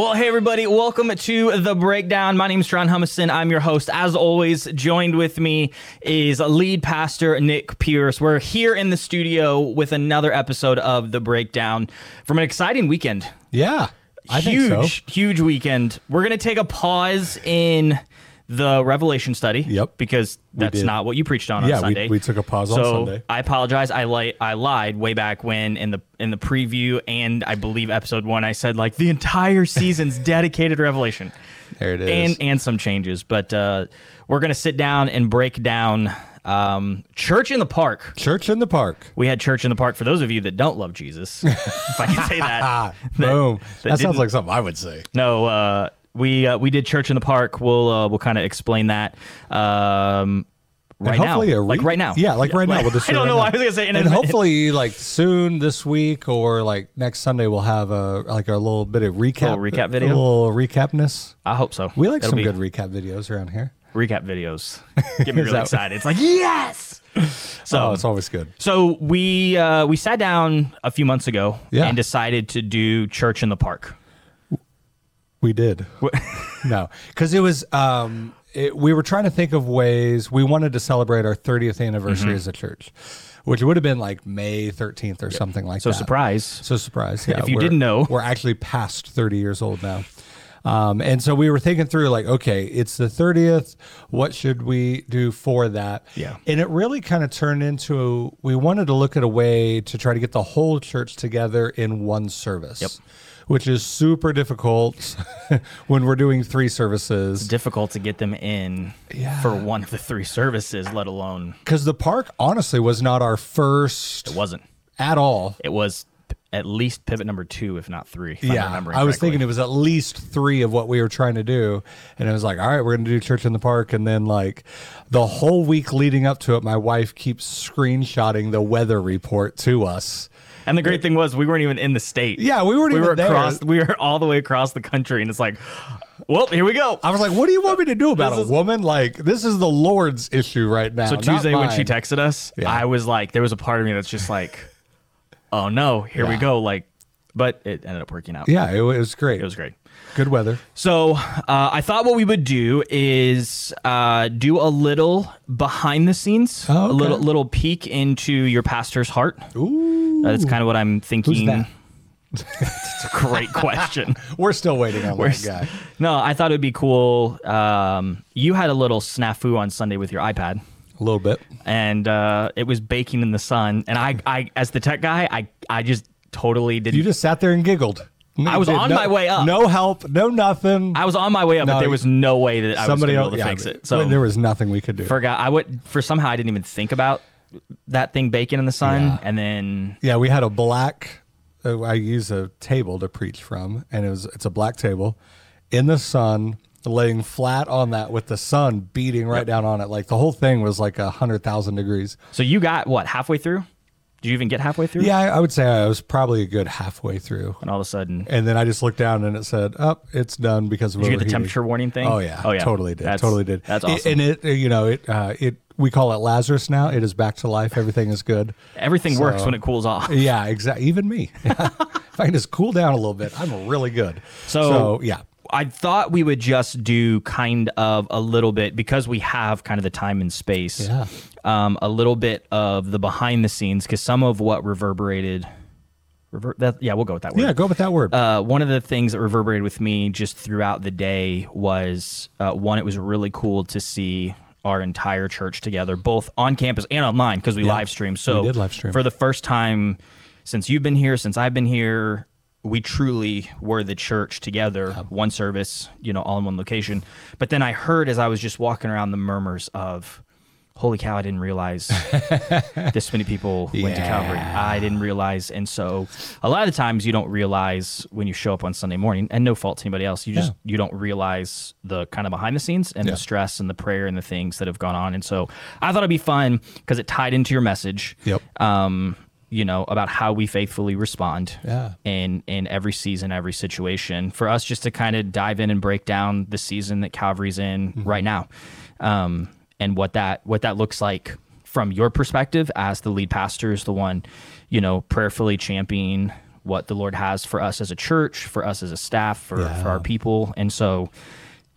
Well, hey everybody, welcome to the breakdown. My name is Jaron Humison. I'm your host. As always, joined with me is lead pastor Nick Pierce. We're here in the studio with another episode of the breakdown from an exciting weekend. Yeah, I huge, think so. huge weekend. We're gonna take a pause in the Revelation study. Yep. Because that's did. not what you preached on on Yeah, we- Sunday. we took a pause on so Sunday. I apologize. I li- I lied way back when in the in the preview and I believe episode one I said like the entire season's dedicated to Revelation. There it is. And and some changes, but uh, we're gonna sit down and break down um, Church in the Park. Church in the park. We had Church in the Park for those of you that don't love Jesus, if I can say that. Ah, boom. That, sounds like something I would say. No, uh, we uh, we did church in the park. We'll uh, we'll kind of explain that um, right now, re- like right now. Yeah, like right now. We'll just I don't right know. now. why I was gonna say, in and hopefully, like soon this week or like next Sunday, we'll have a like a little bit of recap, Little recap video? a little recapness. I hope so. We like It'll some be good recap videos around here. recap videos. Get me really that- excited. It's like yes. So Oh, it's always good. so we uh, we sat down a few months ago Yeah. and decided to do church in the park. We did. no, because it was. Um, it, we were trying to think of ways we wanted to celebrate our 30th anniversary Mm-hmm. as a church, which would have been like May 13th or something like So that. So surprise. So surprise. Yeah, If you didn't know. we're actually past 30 years old now. Um, and so we were thinking through like, okay, it's the 30th. What should we do for that? Yeah. And it really kind of turned into we wanted to look at a way to try to get the whole church together in one service. Yep. Which is super difficult when we're doing three services. Difficult to get them in Yeah. for one of the three services, let alone Because the park honestly was not our first it wasn't. at all. It was at least pivot number two, if not three. If Yeah, I was correctly. thinking it was at least three of what we were trying to do, and it was like, all right, we're going to do church in the park, and then like the whole week leading up to it, my wife keeps screenshotting the weather report to us. And the great thing was we weren't even in the state. Yeah, we weren't we even were there. across. We were all the way across the country, and it's like, well, here we go. I was like, what do you want me to do about This a is- woman? Like, this is the Lord's issue right now. So Tuesday when she texted us, Yeah. I was like, there was a part of me that's just like, oh no, here we go. Like, but it ended up working out. yeah, it was great. It was great. Good weather. So uh, I thought what we would do is uh, do a little behind the scenes, Oh, a little little peek into your pastor's heart. Ooh, That's kind of what I'm thinking. it's a great question. we're still waiting on We're that guy. No, I thought it'd be cool. Um, you had a little snafu on Sunday with your iPad, A little bit. and uh, it was baking in the sun. And I, I, as the tech guy, I, I just totally didn't. You just sat there and giggled. I was on no- my way up. No help, no nothing. I was on my way up, but there was no way that I Somebody was else going to be able to yeah, fix it. So there was nothing we could do. forgot. I would for somehow I didn't even think about that thing baking in the sun, Yeah. and then Yeah, we had a black. Uh, I use a table to preach from, and it was it's a black table in the sun, laying flat on that with the sun beating right down on it. Like the whole thing was like a hundred thousand degrees. so you got what halfway through? Did you even get halfway through? Yeah, I, would say I was probably a good halfway through, And all of a sudden, and then I just looked down and it said, "Up, it's done because of did you get the temperature warning thing? Oh yeah, Oh yeah. totally did, That's- totally did. That's It- awesome. and it, uh, you know, it, uh, it. We call it Lazarus now. It is back to life. Everything is good. Everything works when it cools off. Yeah, exactly. Even me. if I can just cool down a little bit, I'm really good. So- yeah, I thought we would just do kind of a little bit because we have kind of the time and space. Yeah. Um, a little bit of the behind the scenes because some of what reverberated. Rever- that, yeah, we'll go with that word. yeah. Go with that word. Uh, one of the things that reverberated with me just throughout the day was uh, one, it was really cool to see our entire church together, both on campus and online because we live stream. So we did live stream. for the first time since you've been here, since I've been here, we truly were the church together, one service, you know, all in one location. But then I heard as I was just walking around the murmurs of, holy cow, I didn't realize this many people went to Calvary. I didn't realize. And so a lot of the times you don't realize when you show up on Sunday morning, and no fault to anybody else, you just you don't realize the kind of behind the scenes and Yeah. the stress and the prayer and the things that have gone on. And so I thought it'd be fun because it tied into your message. Yep. Um, you know, about how we faithfully respond Yeah. in in every season, every situation. For us just to kind of dive in and break down the season that Calvary's in Mm-hmm. right now. Um, and what that what that looks like from your perspective as the lead pastor is the one, you know, prayerfully championing what the Lord has for us as a church, for us as a staff, for, Yeah. for our people. And so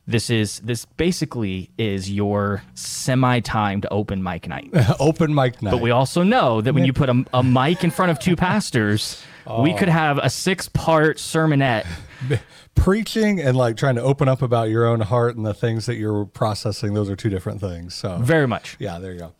this is this basically is your semi-timed open mic night. Open mic night. But we also know that when you put a, a mic in front of two pastors, we could have a six-part sermonette. preaching and like trying to open up about your own heart and the things that you're processing those are two different things so. Very much. yeah there you go.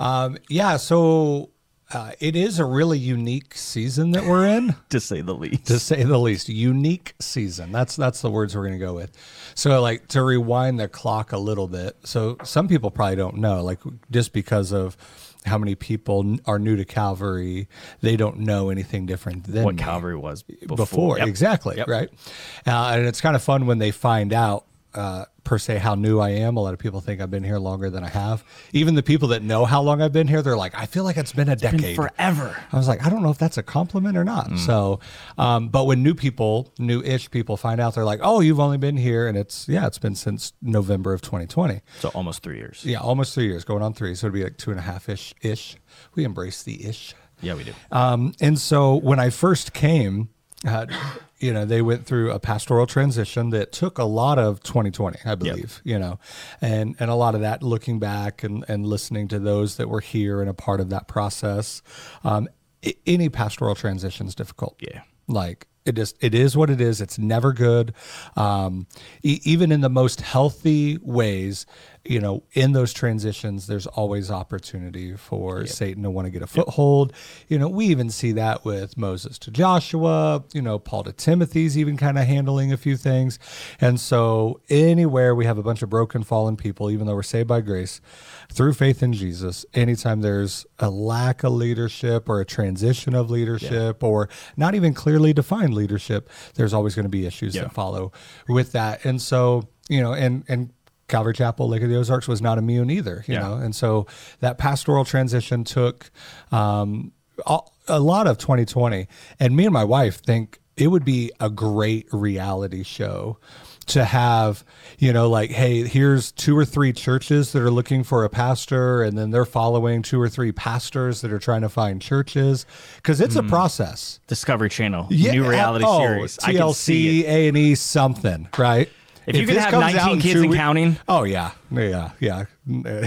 Um, yeah so uh, it is a really unique season that we're in. To say the least. to say the least. Unique season. That's that's the words we're going to go with. So like to rewind the clock a little bit so some people probably don't know like just because of how many people are new to calvary they don't know anything different than what Calvary was before. before, Yep. exactly Yep. right uh, and it's kind of fun when they find out uh, per se how new i am a lot of people think i've been here longer than i have even the people that know how long i've been here they're like i feel like it's been a Been decade forever. I was like, I don't know if that's a compliment or not. Mm. So, um, but when new people, new-ish people find out, they're like, "Oh, you've only been here," and it's yeah, it's been since November of 2020. So almost three years. Yeah, almost three years, going on three. So it'd be like two and a half ish. Ish. We embrace the ish. Yeah, we do. Um, and so when I first came, uh, you know, they went through a pastoral transition that took a lot of 2020, I believe, you know, and, and a lot of that looking back and, and listening to those that were here and a part of that process. Um, i- any pastoral transition is difficult. Yeah. Like it just it is what it is. It's never good. Um, e- even in the most healthy ways, you know, in those transitions, there's always opportunity for Satan to want to get a foothold. You know, we even see that with Moses to Joshua. You know, Paul to Timothy's even kind of handling a few things. And so, anywhere we have a bunch of broken, fallen people, even though we're saved by grace through faith in Jesus, anytime there's a lack of leadership or a transition of leadership or not even clearly defined leadership, there's always going to be issues Yeah. that follow with that. And so, you know, and and Calvary Chapel, Lake of the Ozarks was not immune either, you Yeah. know. And so that pastoral transition took um, a, lot of 2020. And me and my wife think it would be a great reality show to have, you know, like, hey, here's two or three churches that are looking for a pastor, and then they're following two or three pastors that are trying to find churches because it's a process. Discovery Channel, Yeah, new reality oh, series. I can see TLC. A and E, something, right? If you could have 19 out in kids and we- counting. oh yeah, yeah, yeah,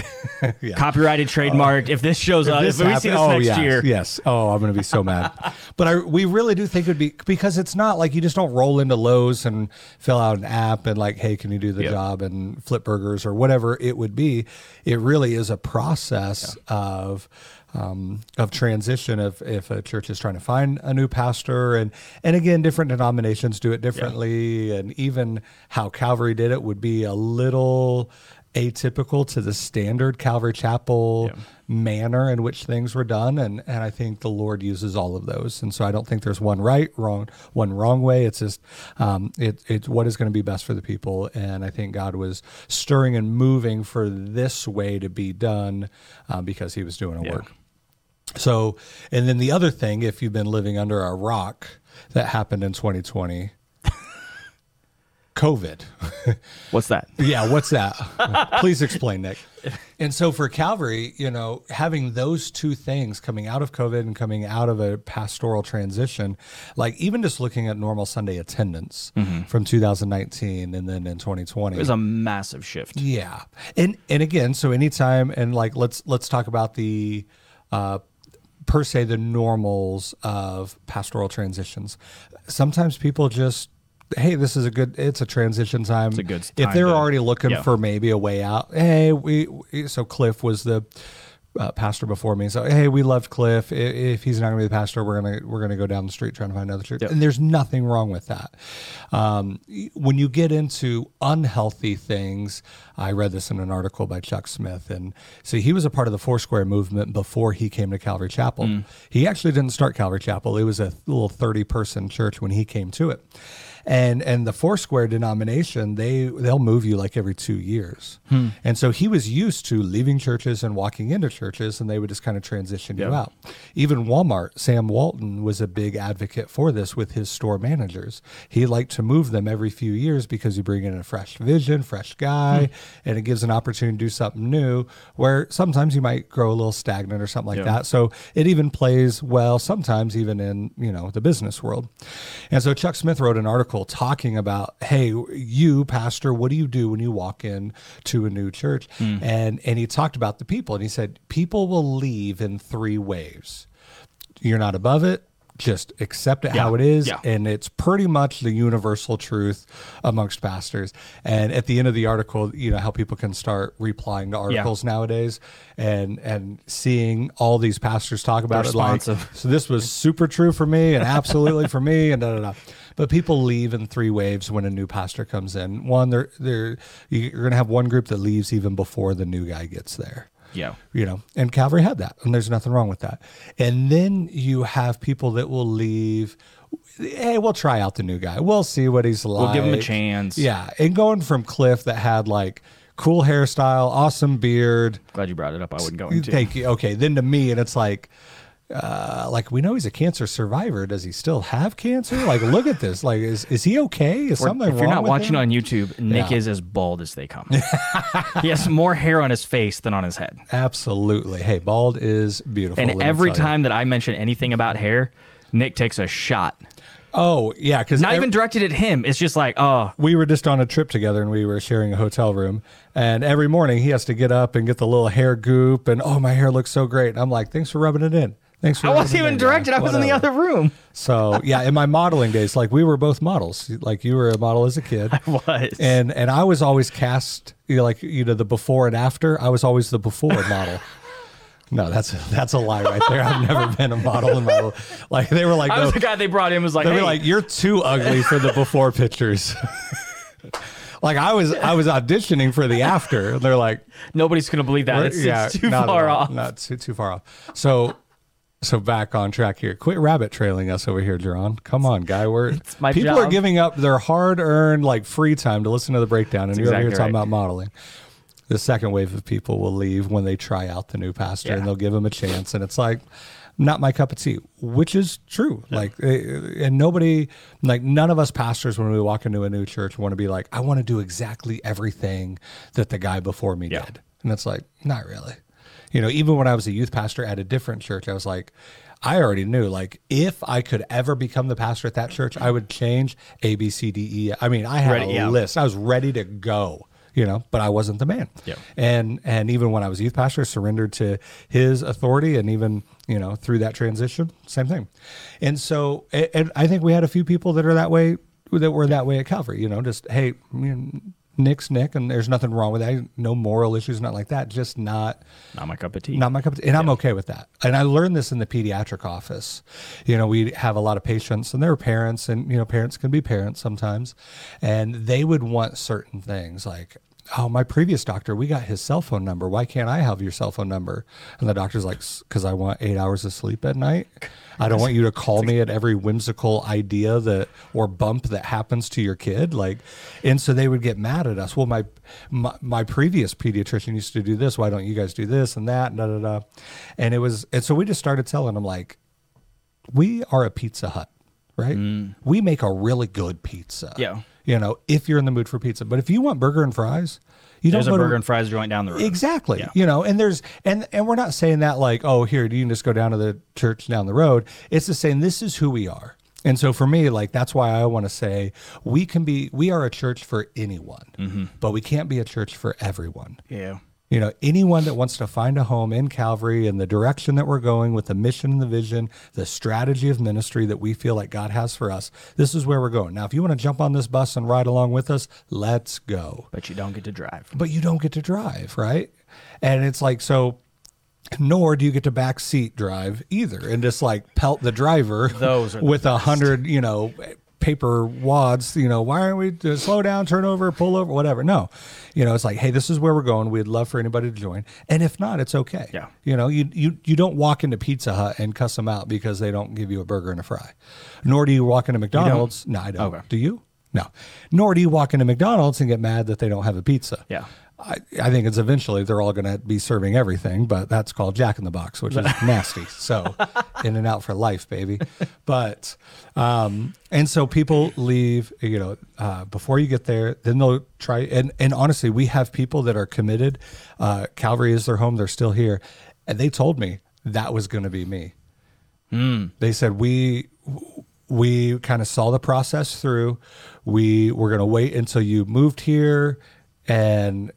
yeah. Copyrighted, trademarked. Uh, if this shows up, if, This we see this oh, next yes, year, Yes. Oh, I'm going to be so mad. but I, we really do think it would be because it's not like you just don't roll into Lowe's and fill out an app and like, hey, can you do the Yep. job and flip burgers or whatever it would be. It really is a process of. Um, of transition if, if a church is trying to find a new pastor. And and again different denominations do it differently. And even how Calvary did it would be a little atypical to the standard Calvary Chapel Yeah. manner in which things were done. And and I think the Lord uses all of those. And so I don't think there's one right wrong one wrong way. It's just um it it's what is going to be best for the people. And I think God was stirring and moving for this way to be done um, because he was doing a Yeah. work so and then the other thing if you've been living under a rock that happened in 2020 COVID what's that? yeah, what's that? Please explain, Nick. And so for Calvary, you know, having those two things coming out of COVID and coming out of a pastoral transition, like even just looking at normal Sunday attendance from 2019 and then in 2020. It was a massive shift. Yeah. And and again, so anytime and like let's let's talk about the uh per se the normals of pastoral transitions. Sometimes people just hey, this is a good it's a transition time. It's a good Time If they're to- already looking yeah. for maybe a way out, hey, we, we so Cliff was the uh, pastor before me. So hey, we loved Cliff. I- If he's not going to be the pastor, we're gonna we're gonna go down the street trying to find another church. Yep. And there's nothing wrong with that. Um, when you get into unhealthy things, I read this in an article by Chuck Smith, and see he was a part of the Foursquare movement before he came to Calvary Chapel. Mm. He actually didn't start Calvary Chapel; it was a little 30 person church when he came to it. And and the Foursquare denomination they they'll move you like every two years, Hmm. and so he was used to leaving churches and walking into churches, and they would just kind of transition you out. Even Walmart, Sam Walton was a big advocate for this with his store managers. He liked to move them every few years because you bring in a fresh vision, fresh guy, Hmm. and it gives an opportunity to do something new. Where sometimes you might grow a little stagnant or something like Yeah. that. So it even plays well sometimes even in you know the business world. And so Chuck Smith wrote an article talking about, hey, you pastor, what do you do when you walk in to a new church? Hmm. And and he talked about the people, and he said people will leave in three waves. You're not above it. Just accept it Yeah. how it is, Yeah. and it's pretty much the universal truth amongst pastors. And at the end of the article, you know how people can start replying to articles nowadays, and and seeing all these pastors talk about it like, Responsive. so this was super true for me and absolutely for me and da da da. But people leave in three waves when a new pastor comes in. One, they're they're you're gonna have one group that leaves even before the new guy gets there Yeah. you know, and Calvary had that, and there's nothing wrong with that. And then you have people that will leave. Hey, we'll try out the new guy. We'll see what he's like. We'll give him a chance. Yeah, and going from Cliff that had like cool hairstyle, awesome beard. Glad you brought it up. I wouldn't go into. Thank you. Okay, then to me, and it's like. Uh, like we know he's a cancer survivor. Does he still have cancer? Like, look at this. Like, is, is he okay? Is Or something if you're wrong not with watching him? on YouTube, Nick Yeah. is as bald as they come. he has more hair on his face than on his head. Absolutely. Hey, bald is beautiful. And every you. time that I mention anything about hair, Nick takes a shot. Oh yeah, because Not even directed at him. It's just like, oh, we were just on a trip together and we were sharing a hotel room. And every morning he has to get up and get the little hair goop and oh my hair looks so great. And I'm like, thanks for rubbing it in. Thanks for I wasn't even directed. I was in the other room. So yeah, in my modeling days, like we were both models. Like you were a model as a kid. I was. And and I was always cast you know, like you know the before and after. I was always the before model. No, that's that's a lie right there. I've never been a model in my life. Like they were like, I was the guy they brought in was like, they hey, were like, "You're too ugly for the before pictures." like I was, I was auditioning for the after. They're like, nobody's gonna believe that. It's, it's too far off. Not too too far off. So, so back on track here. Quit rabbit trailing us over here, Jaron. Come on, guy. We're my people are giving up their hard earned like free time to listen to the breakdown, and you're over here exactly talking right. about modeling. The second wave of people will leave when they try out the new pastor, Yeah. and they'll give him a chance, and it's like. Not my cup of tea, which is true. Like, eh, and nobody, like, none of us pastors, when we walk into a new church, want to be like, I want to do exactly everything that the guy before me Yeah. did. And it's like, not really. You know, even when I was a youth pastor at a different church, I was like, I already knew, like, if I could ever become the pastor at that church, I would change A, B, C, D, E. I mean, I had Ready, a yeah. list. I was ready to go, you know, but I wasn't the man. Yeah. And and even when I was youth pastor, surrendered to his authority, and even you know through that transition, same thing. And so, and I think we had a few people that are that way, that were that way at Calvary. You know, just hey, Nick's Nick, and there's nothing wrong with that. No moral issues, not like that. Just not Not my cup of tea. not my cup of tea. And I'm okay with that. And I learned this in the pediatric office. You know, we have a lot of patients and they're parents and, you know, parents can be parents sometimes. And they would want certain things like, oh, my previous doctor, we got his cell phone number. Why can't I have your cell phone number? And the doctor's like, because I want eight hours of sleep at night. I don't want you to call me at every whimsical idea that or bump that happens to your kid. Like, and so they would get mad at us. Well, my my, my previous pediatrician used to do this. Why don't you guys do this and that? Da da da. And it was, and so we just started telling them like, we are a Pizza Hut, right? We make a really good pizza. Mm. Yeah. You know, if you're in the mood for pizza, but if you want burger and fries, you There's don't go burger to, and fries joint down the road. Exactly. Yeah. You know, and there's and and we're not saying that like, oh, here you can just go down to the church down the road. It's just saying this is who we are. And so for me, like that's why I want to say we can be we are a church for anyone, mm-hmm. but we can't be a church for everyone. Yeah. You know, anyone that wants to find a home in Calvary and the direction that we're going with the mission and the vision, the strategy of ministry that we feel like God has for us, this is where we're going. Now, if you want to jump on this bus and ride along with us, let's go But you don't get to drive. but you don't get to drive, right? And it's like so nor do you get to back seat drive either and just like pelt the driver Those with a hundred, you know, paper wads, you know, why aren't we to slow down, turn over, pull over, whatever. No. You know, it's like, hey, this is where we're going. We'd love for anybody to join. And if not, it's okay. Yeah. You know, you you you don't walk into Pizza Hut and cuss them out because they don't give you a burger and a fry. Nor do you walk into McDonald's. No, I don't. Okay. Do you? No. Nor do you walk into McDonald's and get mad that they don't have a pizza. Yeah. I, I think it's eventually they're all going to be serving everything, but that's called Jack in the Box, which is nasty. So, in and out for life, baby. But, um, and so people leave, you know, uh, before you get there, then they'll try. And, and honestly, we have people that are committed. Uh, Calvary is their home, they're still here. And they told me that was going to be me. They said, we, we kind of saw the process through. We were going to wait until you moved here and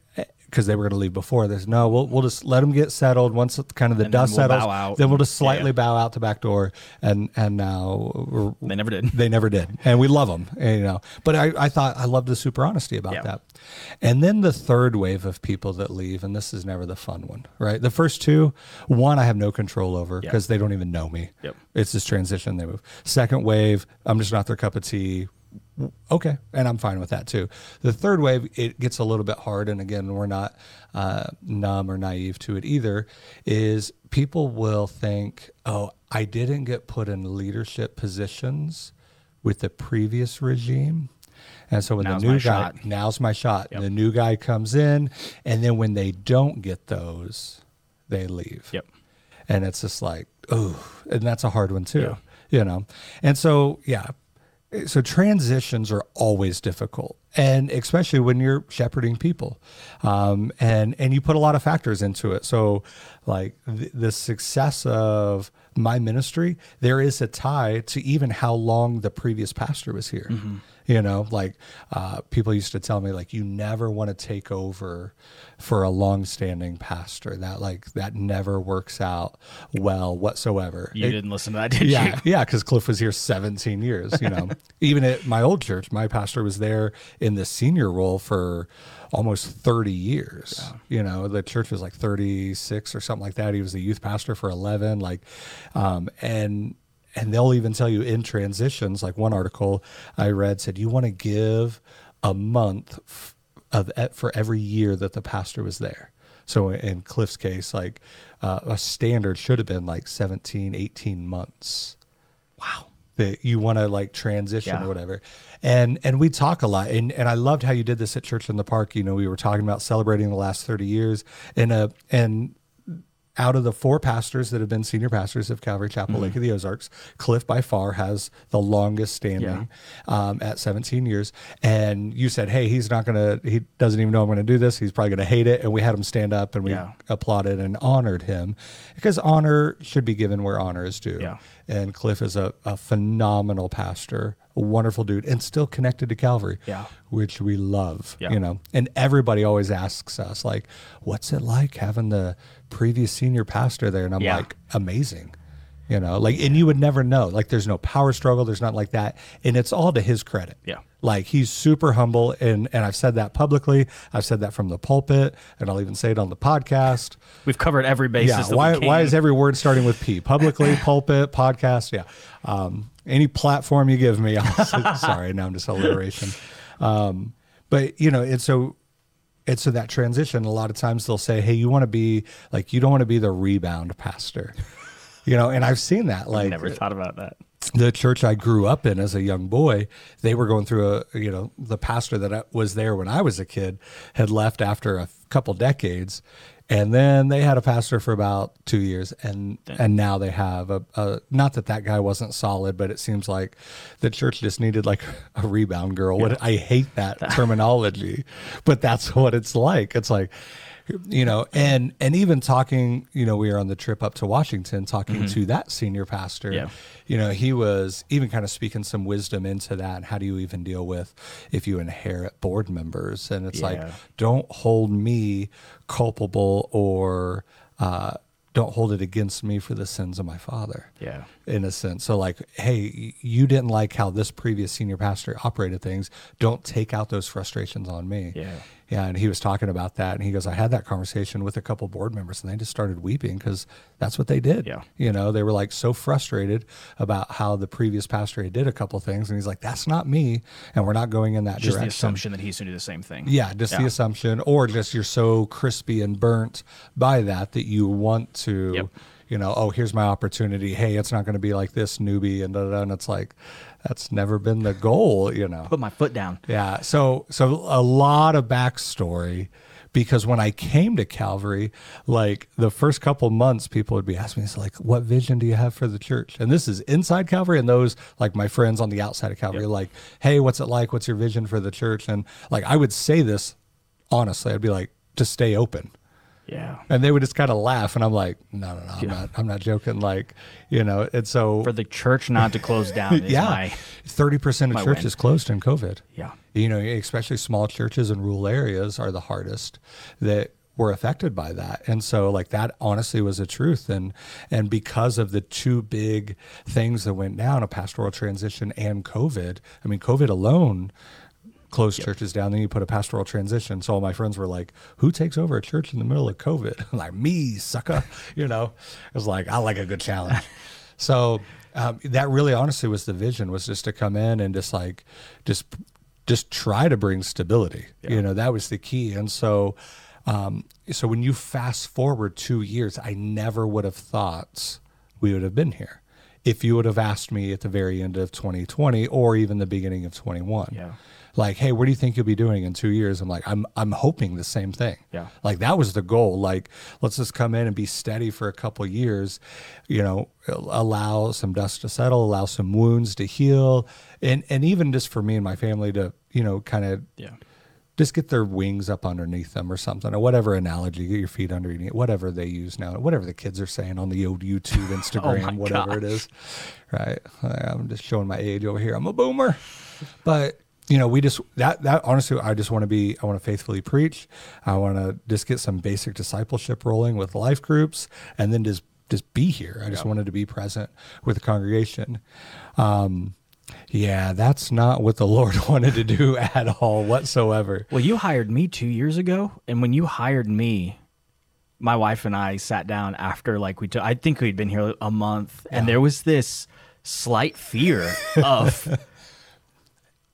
because they were going to leave before this. No, we'll, we'll just let them get settled. Once kind of the And then dust we'll settles, then we'll just slightly yeah. bow out the back door. And, and now They never did. they never did. And we love them, And, eh, you know, but I, I thought I loved the super honesty about Yeah. that. And then the third wave of people that leave, and this is never the fun one, right? The first two, one I have no control over because they don't even know me. Yep. It's this transition they move. Second wave, I'm just not their cup of tea. Okay, and I'm fine with that too. The third wave, it gets a little bit hard, and again, we're not uh, numb or naive to it either. Is people will think, "Oh, I didn't get put in leadership positions with the previous regime." And so when Now's the new guy, shot. now's my shot. Yep. The new guy comes in, and then when they don't get those, they leave Yep. and it's just like oh and that's a hard one too you know and so yeah so transitions are always difficult and especially when you're shepherding people um, and and you put a lot of factors into it. So like the, the success of my ministry there is a tie to even how long the previous pastor was here you know like uh, people used to tell me like you never want to take over for a long-standing pastor that like that never works out well whatsoever You It- didn't listen to that, did yeah, you? yeah, because Cliff was here 17 years. You know, even at my old church, my pastor was there in the senior role for almost 30 years. You know, the church was like 36 or something like that. He was the youth pastor for 11. Like, um, and and they'll even tell you in transitions. Like one article I read said, you want to give a month of for every year that the pastor was there. So in Cliff's case, like uh, a standard should have been like 17, 18 months Wow. that you want to like transition Yeah. or whatever. And and we talk a lot. And and I loved how you did this at Church in the Park. You know, we were talking about celebrating the last 30 years and uh and out of the four pastors that have been senior pastors of Calvary Chapel, Mm-hmm. Lake of the Ozarks, Cliff by far has the longest standing um, at 17 years. And you said, hey, he's not going to, he doesn't even know I'm going to do this. He's probably going to hate it. And we had him stand up and we Yeah. applauded and honored him because honor should be given where honor is due. Yeah. And Cliff is a, a phenomenal pastor, a wonderful dude, and still connected to Calvary, Yeah. which we love, Yeah. you know. And everybody always asks us, like, what's it like having the previous senior pastor there? And I'm Yeah. like, amazing. You know, like, and you would never know. Like, there's no power struggle. There's not like that. And it's all to his credit. Yeah. Like, he's super humble. And, and I've said that publicly. I've said that from the pulpit. And I'll even say it on the podcast. We've covered every basis. Yeah. Why, why is every word starting with P? Publicly, pulpit, podcast. Yeah. Um, any platform you give me, I'll sorry, now I'm just alliteration. Um, but, you know, it's so, it's so that transition. A lot of times they'll say, hey, you want to be like, you don't want to be the rebound pastor. You know, and I've seen that. Like, Never thought about that. the church I grew up in as a young boy, they were going through a, you know, the pastor that was there when I was a kid had left after a couple decades. And then they had a pastor for about two years, and and now they have a, a not that that guy wasn't solid, but it seems like the church just needed like a rebound girl. What I hate that terminology, but that's what it's like. It's like you know and and even talking you know we were on the trip up to washington talking to that senior pastor Yeah. you know he was even kind of speaking some wisdom into that how do you even deal with if you inherit board members and it's like don't hold me culpable or uh, don't hold it against me for the sins of my father Yeah. in a sense. So like, hey, you didn't like how this previous senior pastor operated things. Don't take out those frustrations on me. Yeah. Yeah. And he was talking about that. And he goes, I had that conversation with a couple board members and they just started weeping because that's what they did. Yeah. You know, they were like so frustrated about how the previous pastor had did a couple things. And he's like, that's not me. And we're not going in that Just direction. the assumption that he's going to do the same thing. Yeah, just the assumption, or just you're so crispy and burnt by that that you want to, Yep. You know, oh, here's my opportunity. Hey, it's not going to be like this newbie and da, da, da. and it's like that's never been the goal. You know, Put my foot down. yeah. So so a lot of backstory because when I came to Calvary, like the first couple months, people would be asking me, "It's like, what vision do you have for the church?" And this is inside Calvary, and those like my friends on the outside of Calvary, like, "Hey, what's it like? What's your vision for the church?" And like I would say this honestly, I'd be like, "To stay open." Yeah. And they would just kind of laugh, and I'm like, "No, no, no, I'm not. I'm not joking." Like, you know, and so For the church not to close down is yeah, my thirty percent of my churches win. closed in COVID. Yeah. you know, especially small churches in rural areas are the hardest that were affected by that, and so like that honestly was a truth, and and because of the two big things that went down, a pastoral transition and COVID. I mean, COVID alone closed churches down. Then you put a pastoral transition. So all my friends were like, "Who takes over a church in the middle of COVID?" I'm like me, sucker. You know, it was like I like a good challenge. so um, that really, honestly, was the vision: was just to come in and just like, just, just try to bring stability. You know, that was the key. And so, um, so when you fast forward two years, I never would have thought we would have been here if you would have asked me at the very end of 2020 or even the beginning of 21 Yeah. Like hey what do you think you'll be doing in two years? I'm like i'm i'm hoping the same thing. Yeah. like that was the goal. Like let's just come in and be steady for a couple years you know allow some dust to settle allow some wounds to heal. And and even just for me and my family to you know kind of Yeah. just get their wings up underneath them or something or whatever analogy get your feet underneath whatever they use now whatever the kids are saying on the old youtube oh instagram my whatever it is. Right. I'm just showing my age over here. I'm a boomer. But you know we just that that honestly i just want to be i want to faithfully preach i want to just get some basic discipleship rolling with life groups and then just just be here i just wanted to be present with the congregation um yeah that's not what the lord wanted to do at all whatsoever Well, you hired me two years ago, and when you hired me, my wife and I sat down after like we took. I think we'd been here a month, and there was this slight fear of.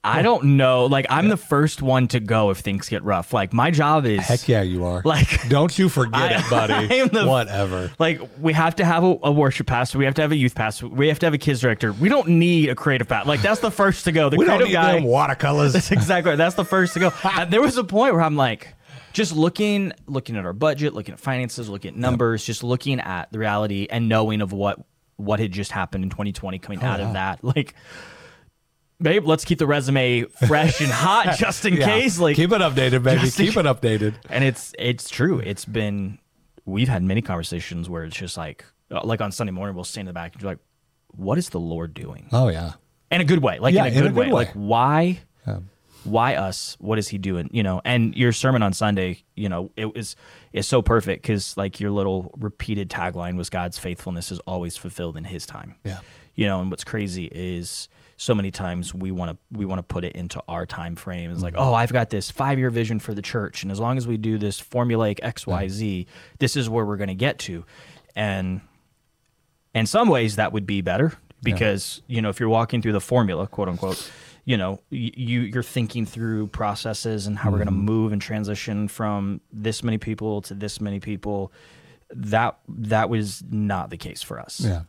I don't know. Like I'm the first one to go if things get rough. Like my job is heck yeah you are Like- don't you forget I- it buddy the- whatever Like we have to have a, a worship pastor, we have to have a youth pastor, we have to have a kids director. We don't need a creative pastor. Like that's the first to go. The we don't creative need guy. them watercolors That's exactly right. That's the first to go. Uh, there was a point where I'm like, just looking, looking at our budget, looking at finances, looking at numbers, just looking at the reality and knowing of what what had just happened in 2020 coming out yeah. of that. Like, babe, let's keep the resume fresh and hot just in Yeah. case. Like, keep it updated baby keep it updated and it's it's true. It's been we've had many conversations where it's just like uh, like on Sunday morning we'll stand in the back and be like, what is the Lord doing? oh yeah in a good way like Yeah, in a good, way. way. like why why us what is he doing you know and your sermon on sunday you know it was is so perfect because like your little repeated tagline was god's faithfulness is always fulfilled in his time Yeah. you know and what's crazy is so many times we want to we want to put it into our time frame. It's like mm-hmm. oh i've got this five year vision for the church and as long as we do this formulaic xyz this is where we're going to get to. And in some ways that would be better because you know if you're walking through the formula quote unquote you know you you're thinking through processes and how we're going to mm-hmm. move and transition from this many people to this many people. That that was not the case for us. Yeah.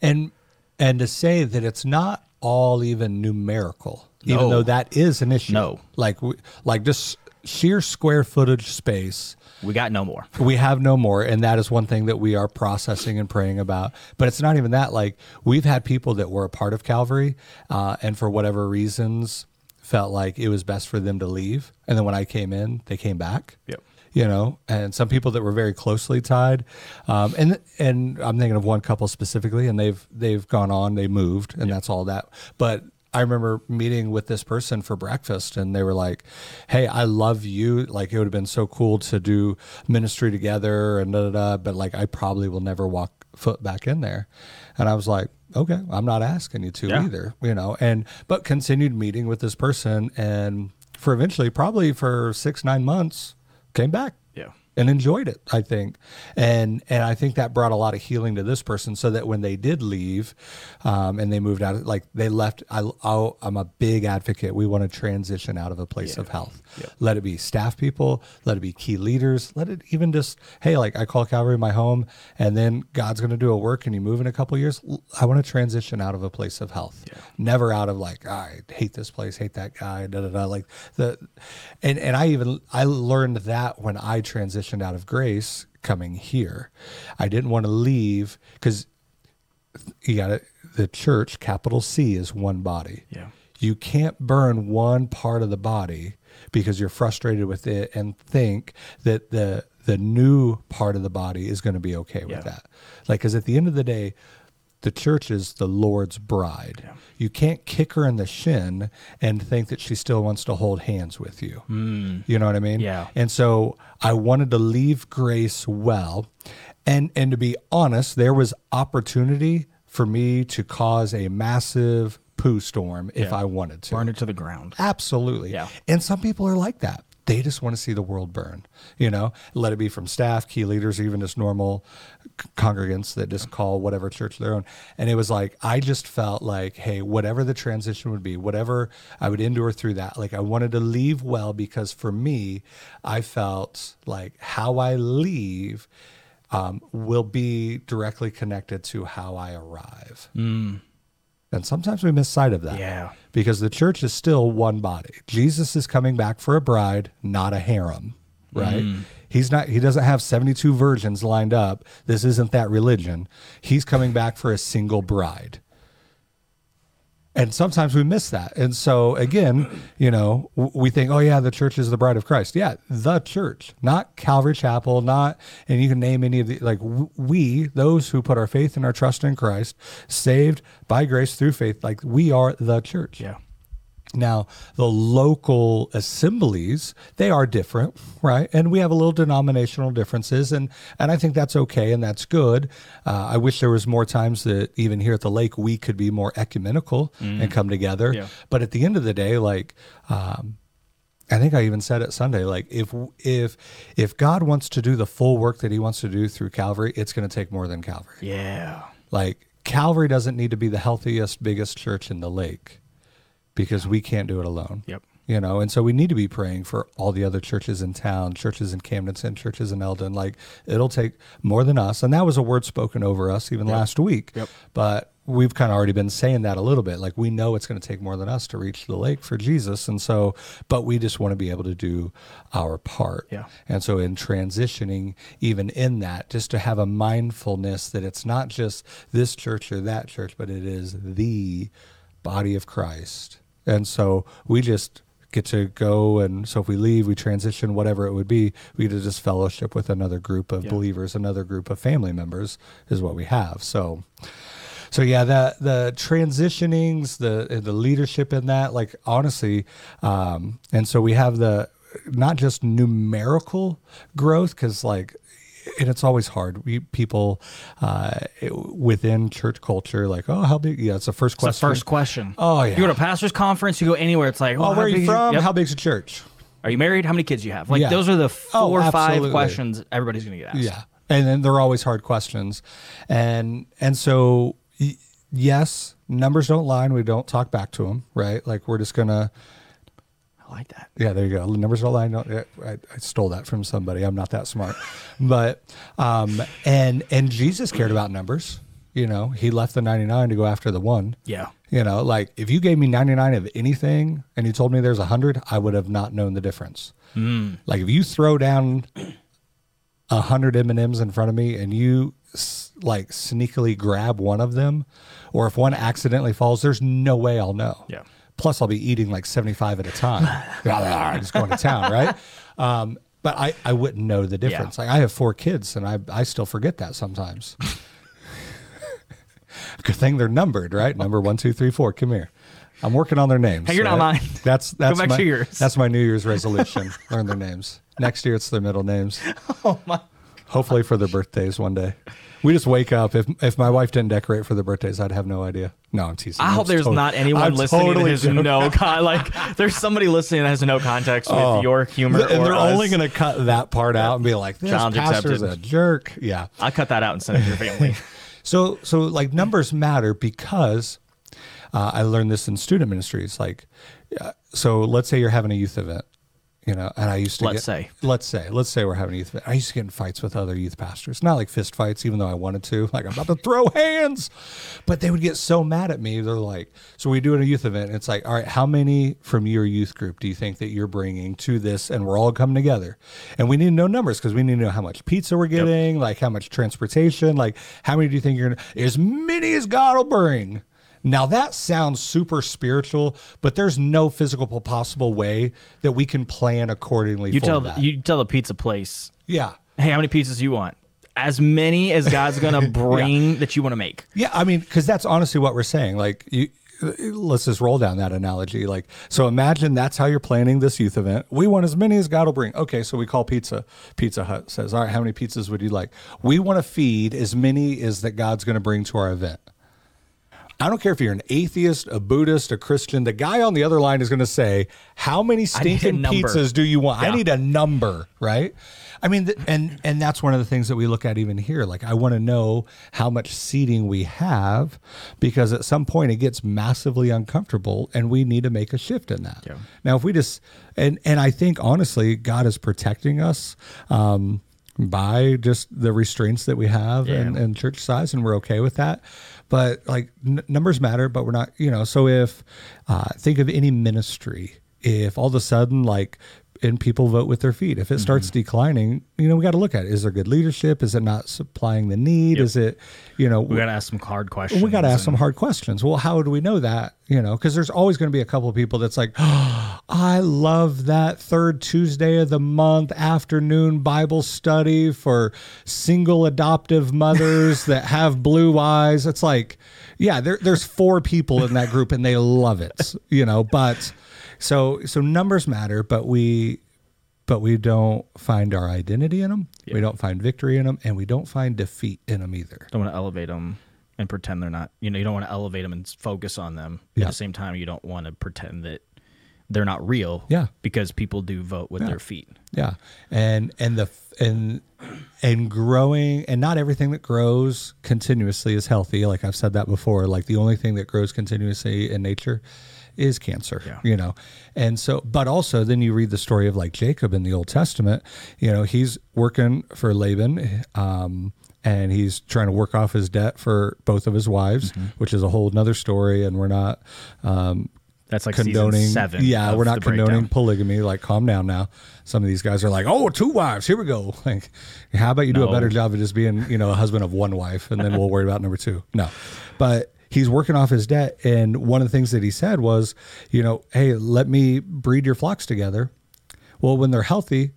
And and to say that it's not all even numerical, even though that is an issue. No. Like we- like just sheer square footage space. we got no more We have no more, and that is one thing that we are processing and praying about. But it's not even that. Like we've had people that were a part of Calvary, uh, and for whatever reasons, felt like it was best for them to leave. And then when I came in, they came back Yep. You know, and some people that were very closely tied, um, and and I'm thinking of one couple specifically, and they've they've gone on, they moved, and that's all that. But I remember meeting with this person for breakfast, and they were like, "Hey, I love you. Like it would have been so cool to do ministry together, and da da da. But like, I probably will never walk foot back in there." And I was like, "Okay, I'm not asking you to Yeah. either, you know." And but continued meeting with this person, and for eventually, probably for six nine months, came back and enjoyed it i think. And and i think that brought a lot of healing to this person so that when they did leave um, and they moved out like they left I, i am a big advocate. We want to transition out of a place of health. Let it be staff people let it be key leaders let it even just hey like i call calvary my home and then god's going to do a work and you move in a couple years i want to transition out of a place of health. Never out of like i hate this place hate that guy da da da like the and and i even i learned that when i transitioned out of grace coming here i didn't want to leave because you got it the church capital c is one body Yeah. you can't burn one part of the body because you're frustrated with it and think that the the new part of the body is going to be okay with Yeah. that. Like cuz at the end of the day the church is the Lord's bride. You can't kick her in the shin and think that she still wants to hold hands with you. Mm. You know what I mean? Yeah. And so I wanted to leave grace well. And and to be honest, there was opportunity for me to cause a massive poo storm if Yeah. I wanted to. Burn it to the ground. Absolutely. Yeah. And some people are like that. They just want to see the world burn, you know, let it be from staff, key leaders, even just normal congregants that just call whatever church their own. And it was like, I just felt like, hey, whatever the transition would be, whatever I would endure through that, like I wanted to leave well because for me, I felt like how I leave um, will be directly connected to how I arrive. And sometimes we miss sight of that Yeah. because the church is still one body. Jesus is coming back for a bride, not a harem, right? He's not he doesn't have 72 virgins lined up. This isn't that religion. He's coming back for a single bride. And sometimes we miss that. And so again, you know, we think, "Oh yeah, the church is the bride of Christ." Yeah, the church, not Calvary Chapel, not and you can name any of the like we, those who put our faith and our trust in Christ, saved by grace through faith, like we are the church. Yeah. Now, the local assemblies, they are different, right? And we have a little denominational differences, and and I think that's okay and that's good. Uh, I wish there was more times that even here at the lake we could be more ecumenical and come together. Yeah. But at the end of the day, like um, I think I even said it Sunday, like if if if God wants to do the full work that He wants to do through Calvary, it's going to take more than Calvary. Yeah. Like Calvary doesn't need to be the healthiest, biggest church in the lake because we can't do it alone. Yep. You know, and so we need to be praying for all the other churches in town, churches in Camdenton, churches in Eldon. Like it'll take more than us. And that was a word spoken over us even last week. Yep. But we've kind of already been saying that a little bit. Like we know it's going to take more than us to reach the lake for Jesus. And so, but we just want to be able to do our part. Yeah. And so, in transitioning, even in that, just to have a mindfulness that it's not just this church or that church, but it is the body of Christ. And so, we just get to go. And so, if we leave, we transition, whatever it would be, we get to just fellowship with another group of Yeah. believers, another group of family members, is what we have. So, so yeah, the the transitionings, the the leadership in that, like honestly, um, and so we have the not just numerical growth because like. And it's always hard. We people uh, within church culture, like, oh, how big? Yeah, it's the first It's the question. first question. Oh, yeah. You go to a pastor's conference, you go anywhere, it's like, Oh, how where are you from? Yep. How big's the church? Are you married? How many kids do you have? Like Yeah. those are the Oh, four or five questions everybody's gonna get asked. Yeah, and then they're always hard questions, and and so yes, numbers don't lie, and we don't talk back to them, right? Like we're just gonna. I like that. Yeah, there you go. Numbers don't lie. No, I, I stole that from somebody. I'm not that smart, but um, and and Jesus cared about numbers. You know, he left the 99 to go after the one. Yeah. You know, like if you gave me 99 of anything and you told me there's 100, I would have not known the difference. Like if you throw down a 100 M&Ms in front of me and you like sneakily grab one of them or if one accidentally falls, there's no way I'll know. Yeah. Plus I'll be eating like 75 at a time. just going to town, right? Um, but I, I wouldn't know the difference. Like I have four kids and I, I still forget that sometimes. Good thing they're numbered, right? Number one, two, three, four. Come here. I'm working on their names. Hey, you're not mine. That's that's back my, to yours. That's my New Year's resolution. Learn their names. Next year, it's their middle names. Oh my. Hopefully for their birthdays one day. We just wake up. If if my wife didn't decorate for the birthdays, I'd have no idea. No, I'm teasing. I I'm hope there's tot- not anyone I'm listening totally that has joking. no con- like. There's somebody listening that has no context with Oh. your humor. and or they're us. only going to cut that part out and be like, "This Challenge pastor's accepted. a jerk." Yeah. I cut that out and send it to your family. So so like numbers matter because uh, I learned this in student ministries. Like, uh, so let's say you're having a youth event, you know, and I used to Let's get, say. let's say let's say we're having a youth. I used to get in fights with other youth pastors, not like fist fights, even though I wanted to. Like I'm about to throw hands, but they would get so mad at me. They're like, so we do at a youth event. And it's like, all right, how many from your youth group do you think that you're bringing to this? And we're all coming together, and we need to know numbers because we need to know how much pizza we're getting, like how much transportation, like how many do you think you're gonna? As many as God will bring. Now that sounds super spiritual, but there's no physical possible way that we can plan accordingly. You for tell that. you tell the pizza place, yeah. hey, how many pizzas you want? As many as God's gonna bring that you want to make. Yeah, I mean, because that's honestly what we're saying. Like, you, let's just roll down that analogy. Like, so imagine that's how you're planning this youth event. We want as many as God will bring. Okay, so we call pizza. Pizza Hut says, "All right, how many pizzas would you like?" We want to feed as many as that God's going to bring to our event. I don't care if you're an atheist, a Buddhist, a Christian. The guy on the other line is going to say, "How many stinking pizzas do you want? I need a number, right?" I mean, th- and and that's one of the things that we look at even here. Like, I want to know how much seating we have because at some point it gets massively uncomfortable, and we need to make a shift in that. Yeah. Now, if we just and and I think honestly, God is protecting us. Um, by just the restraints that we have Yeah. and, and church size, and we're okay with that. But like n- numbers matter, but we're not, you know. So if uh, think of any ministry, if all of a sudden like and people vote with their feet, if it starts Mm-hmm. declining, you know, we got to look at it. Is there good leadership? Is it not supplying the need? Is it, you know, We gotta ask some hard questions. we got to ask and- some hard questions. Well, how do we know that? You know, because there's always going to be a couple of people that's like, oh, I love that third Tuesday of the month afternoon Bible study for single adoptive mothers that have blue eyes. It's like, yeah, there, there's four people in that group and they love it, you know, but so, so numbers matter, but we, but we don't find our identity in them. We don't find victory in them, and we don't find defeat in them either. Don't want to elevate them and pretend they're not. You know, you don't want to elevate them and focus on them. Yeah. At the same time, you don't want to pretend that they're not real. Yeah. Because people do vote with their feet. Yeah, and and the and and growing, and not everything that grows continuously is healthy. Like I've said that before. Like the only thing that grows continuously in nature is cancer. Yeah. You know, and so, but also then you read the story of like Jacob in the Old Testament. You know, he's working for Laban. Um, and he's trying to work off his debt for both of his wives, Mm-hmm. which is a whole nother story. And we're not um, That's like condoning seven. Yeah, we're not the breakdown. condoning polygamy. Like, calm down now. Some of these guys are like, oh, two wives. Here we go." Like, how about you do a better job of just being, you know, a husband of one wife, and then we'll worry about number two. No, but he's working off his debt, and one of the things that he said was, you know, hey, let me breed your flocks together. Well, when they're healthy,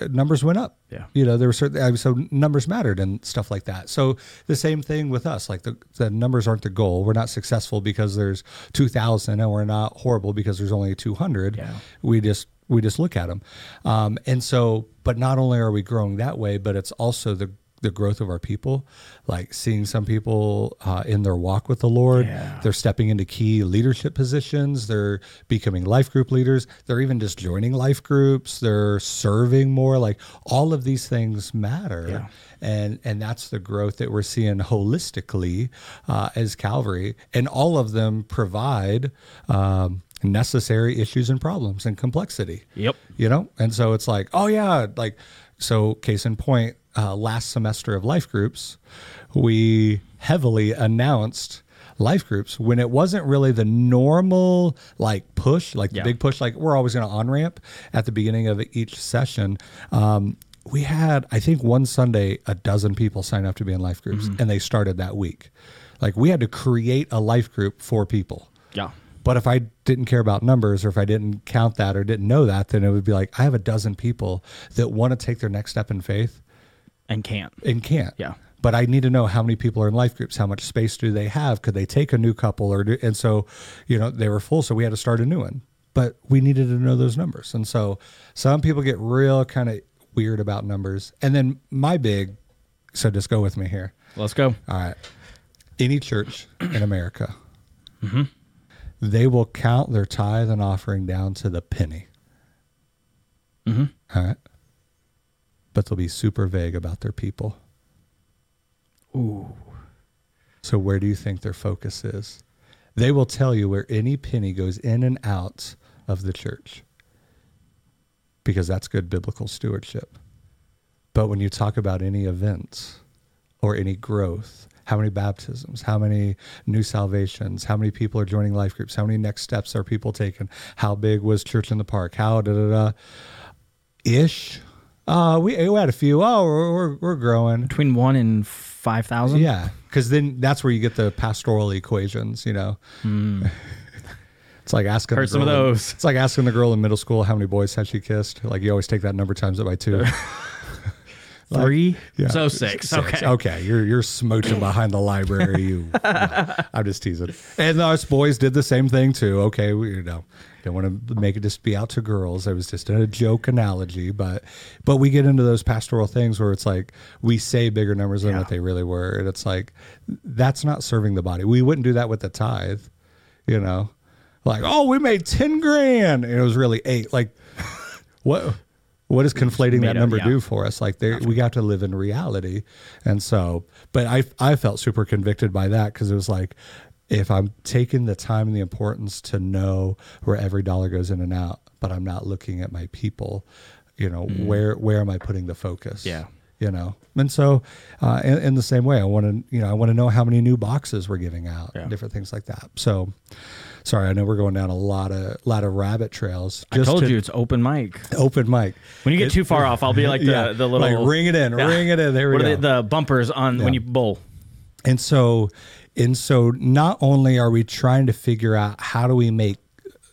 uh, numbers went up. Yeah. You know, there were certain, I- so numbers mattered and stuff like that. So the same thing with us, like the, the numbers aren't the goal. We're not successful because there's 2000 and we're not horrible because there's only 200. Yeah. We just, we just look at them. Um, and so, but not only are we growing that way, but it's also the, the growth of our people, like seeing some people uh, in their walk with the Lord. Yeah. They're stepping into key leadership positions. They're becoming life group leaders. They're even just joining life groups. They're serving more. Like all of these things matter. Yeah. And, and that's the growth that we're seeing holistically uh, as Calvary. And all of them provide um, necessary issues and problems and complexity Yep. you know and so it's like oh yeah like so case in point uh, last semester of life groups we heavily announced life groups when it wasn't really the normal like push like the big push like we're always going to on ramp at the beginning of each session. Um, we had i think one sunday a dozen people sign up to be in life groups and they started that week. Like we had to create a life group for people. Yeah. but if I didn't care about numbers or if I didn't count that or didn't know that, then it would be like, I have a dozen people that want to take their next step in faith And can't. and can't. Yeah. But I need to know how many people are in life groups, how much space do they have? Could they take a new couple or do, and so, you know, they were full. So we had to start a new one, but we needed to know those numbers. And so some people get real kind of weird about numbers. And then my big, so just go with me here. Let's go. All right. Any church in America, Mm-hmm. they will count their tithe and offering down to the penny. Mm-hmm. All right. But they'll be super vague about their people. Ooh. So, where do you think their focus is? They will tell you where any penny goes in and out of the church because that's good biblical stewardship. But when you talk about any events or any growth, how many baptisms, how many new salvations, how many people are joining life groups, how many next steps are people taking, how big was church in the park, how da da da, ish. Uh, we, we had a few. Oh, we're, we're, we're growing. Between one and five thousand. Yeah, because then that's where you get the pastoral equations. You know, it's like asking. Heard the some of girl in- those. it's like asking the girl in middle school how many boys has she kissed. Like you always take that number times it by two. Three. Yeah. So six. Okay. Okay. You're you're smooching behind the library. You. no, I'm just teasing. And us boys did the same thing too. Okay. We, you know, don't want to make it just be out to girls. It was just a joke analogy, but but we get into those pastoral things where it's like we say bigger numbers than Yeah. what they really were, and it's like that's not serving the body. We wouldn't do that with the tithe. You know, like oh, we made ten grand, and it was really eight. Like what? What does conflating that up, number yeah. do for us? Like there, we got to live in reality, and so. But I, I felt super convicted by that because it was like, if I'm taking the time and the importance to know where every dollar goes in and out, but I'm not looking at my people, you know, where where am I putting the focus? Mm. Yeah. you know, and so uh, in, in the same way, I want to, you know, I want to know how many new boxes we're giving out, Yeah. different things like that. So, sorry, I know we're going down a lot of lot of rabbit trails. I told to- you it's open mic. open mic. When you get It- too far off, I'll be like the yeah, the little like ring it in, Yeah. ring it in. There we What go. are the, the bumpers on when you bowl? and so, and so, not only are we trying to figure out how do we make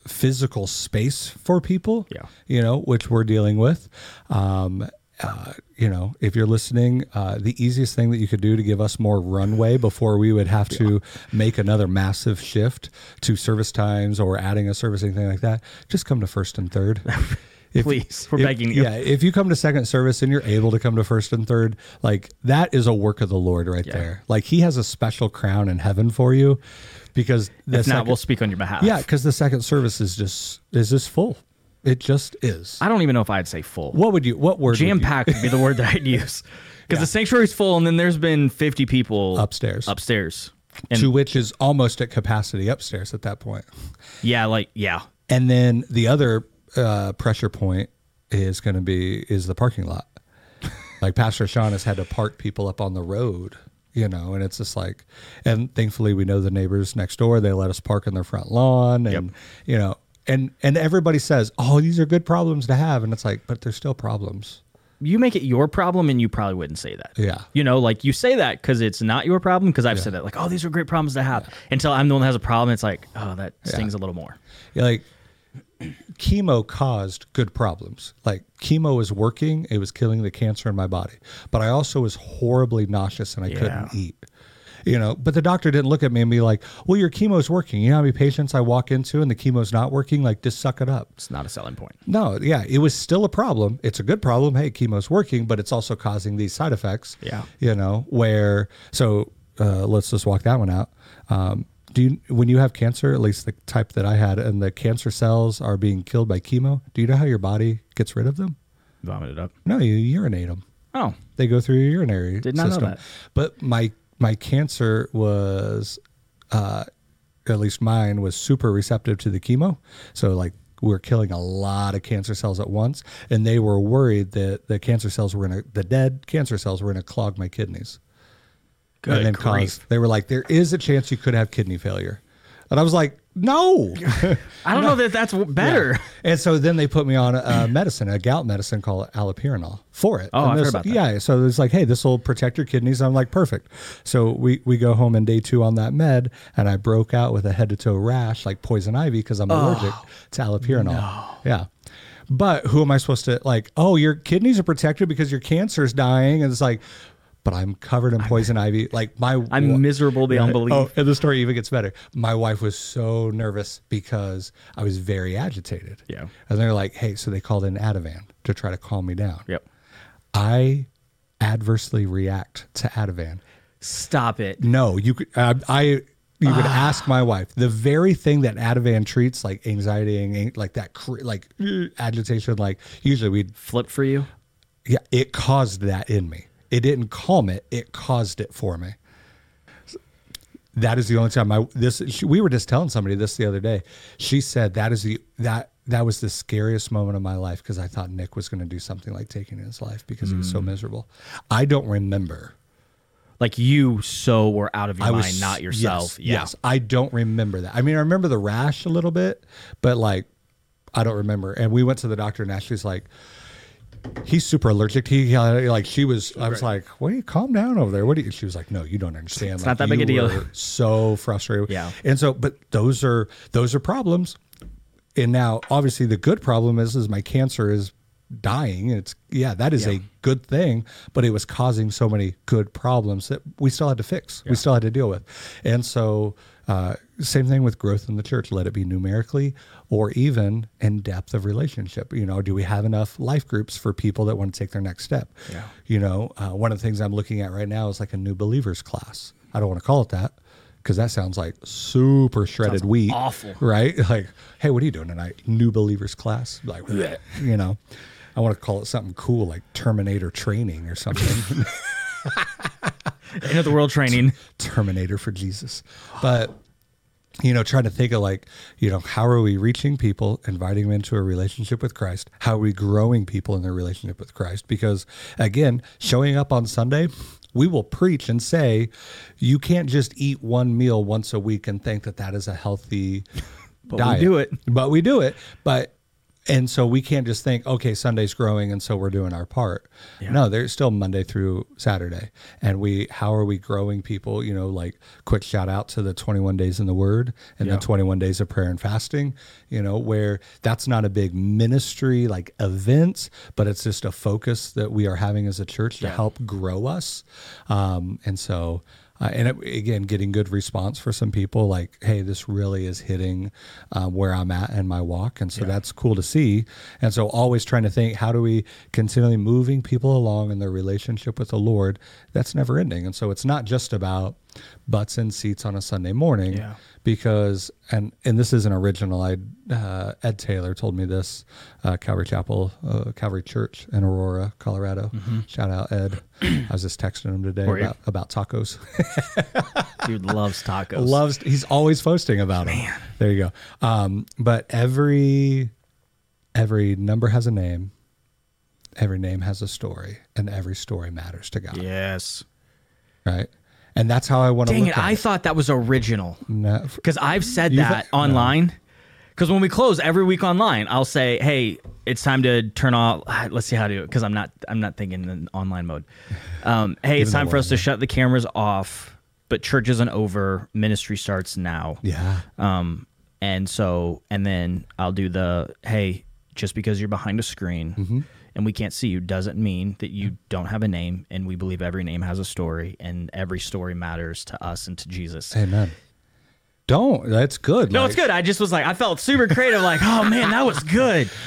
physical space for people, Yeah. you know, which we're dealing with. Um, uh, you know, if you're listening, uh, the easiest thing that you could do to give us more runway before we would have to make another massive shift to service times or adding a service, anything like that, just come to first and third. If- Please, we're if- begging you. Yeah, if you come to second service and you're able to come to first and third, like that is a work of the Lord right there. Like He has a special crown in heaven for you, because If not, second, we'll speak on your behalf. yeah, because the second service is just is just full. It just is. I don't even know if I'd say full. What would you? What word? Jam packed would be the word that I'd use. Because the sanctuary's full, and then there's been 50 people Upstairs. Upstairs. And to which is almost at capacity upstairs at that point. yeah, like, yeah. And then the other uh, pressure point is going to be is the parking lot. like Pastor Sean has had to park people up on the road, you know, and it's just like, and thankfully we know the neighbors next door. They let us park in their front lawn, and Yep. you know, and and everybody says, oh, these are good problems to have, and it's like, but they're still problems. You make it your problem, and you probably wouldn't say that. Yeah. You know, like you say that because it's not your problem. Because I've said that, like, oh, these are great problems to have. Until I'm the one that has a problem, it's like, oh, that stings a little more. Yeah, like chemo caused good problems. Like chemo was working, it was killing the cancer in my body. But I also was horribly nauseous and I couldn't eat. You know, but the doctor didn't look at me and be like, "Well, your chemo's working." You know how many patients I walk into and the chemo's not working? Like, just suck it up. It's not a selling point. No, yeah, it was still a problem. It's a good problem. Hey, chemo's working, but it's also causing these side effects. Yeah. You know, where so uh, let's just walk that one out. Um, do you when you have cancer, at least the type that I had, and the cancer cells are being killed by chemo? Do you know how your body gets rid of them? Vomit it up. No, you urinate them. Oh, They go through your urinary Did not know system. that. But my my cancer was, uh, at least mine was super receptive to the chemo. So like we're killing a lot of cancer cells at once, and they were worried that the cancer cells were going to the dead cancer cells were going to clog my kidneys. good and then grief. cause they were like, there is a chance you could have kidney failure, and I was like, no. I don't know that that's better. And so then they put me on a medicine, a gout medicine called allopurinol for it. Oh, And I've heard about that. Yeah, so it's like, hey, this will protect your kidneys. I'm like, perfect. So we we go home in day two on that med, and I broke out with a head to toe rash like poison ivy because I'm allergic oh, to allopurinol. Yeah. But who am I supposed to like? Oh, your kidneys are protected because your cancer is dying, and it's like, but I'm covered in poison ivy. Like my, I'm miserable beyond belief. Oh, and the story even gets better. My wife was so nervous because I was very agitated. Yeah. And they're like, hey, so they called in Ativan to try to calm me down. Yep. I adversely react to Ativan Stop it. No, you could. Uh, I you would ask my wife the very thing that Ativan treats like anxiety and like that, like agitation. Like usually we'd Flip for you. yeah, it caused that in me. It didn't calm it; it caused it for me. That is the only time I this. She, we were just telling somebody this the other day. She said that is the that that was the scariest moment of my life because I thought Nick was going to do something like taking his life because he was so mm. miserable. I don't remember. Like you so were out of your I mind, was not yourself. Yes, yeah. yes, I don't remember that. I mean, I remember the rash a little bit, but like, I don't remember. And we went to the doctor, and Ashley's like, "He's super allergic." He like she was. I was like, "Wait, calm down over there." What? Do you? She was like, "No, you don't understand. It's not that big a deal." So frustrated. Yeah. And so, but those are those are problems. And now, obviously, the good problem is is my cancer is dying. It's yeah, that is a good thing, but it was causing so many good problems that we still had to fix. We still had to deal with. And so, uh, same thing with growth in the church. Let it be numerically or even in depth of relationship. You know, do we have enough life groups for people that want to take their next step? Yeah. You know, uh, one of the things I'm looking at right now is like a new believers class. I don't want to call it that because that sounds like super shredded wheat. awful. Right? Like, hey, what are you doing tonight? New believers class. Like, bleh, you know, I want to call it something cool like Terminator training or something. End of the world training. Terminator for Jesus. But you know, trying to think of like, you know, how are we reaching people, inviting them into a relationship with Christ? How are we growing people in their relationship with Christ? Because again, showing up on Sunday, we will preach and say, you can't just eat one meal once a week and think that that is a healthy we diet. do it. But we do it. But and so we can't just think, okay, Sunday's growing, and so we're doing our part. No, there's still Monday through Saturday, and we how are we growing people? You know, like quick shout out to the 21 days in the Word and Yeah. the 21 days of prayer and fasting. You know, where that's not a big ministry like events but it's just a focus that we are having as a church to Yeah. help grow us. Um, and so. Uh, and it, again, getting good response for some people, like, "Hey, this really is hitting um, where I'm at in my walk," and so that's cool to see. And so, always trying to think, how do we continually moving people along in their relationship with the Lord? That's never ending. And so, it's not just about butts and seats on a Sunday morning, Yeah. because and and this isn't original. I uh, Ed Taylor told me this, uh, Calvary Chapel, uh, Calvary Church in Aurora, Colorado. Shout out Ed. I was just texting him today about, about tacos. Dude loves tacos. loves he's always posting about them. There you go. Um, but every every number has a name, every name has a story, and every story matters to God. yes. Right? And that's how I want to Dang look it! I thought that was original No, because I've said that no. online. Because when we close every week online, I'll say, "Hey, it's time to turn off." Let's see how to do it because I'm not I'm not thinking in online mode. Um, hey, it's time for us to shut the cameras off, but church isn't over. Ministry starts now. yeah. Um, and so, and then I'll do the hey, just because you're behind a screen Mm-hmm. And we can't see you doesn't mean that you mm. don't have a name. And we believe every name has a story, and every story matters to us and to Jesus. Amen. Don't. That's good. No, Like, it's good. I just was like, I felt super creative. Like, oh man, that was good.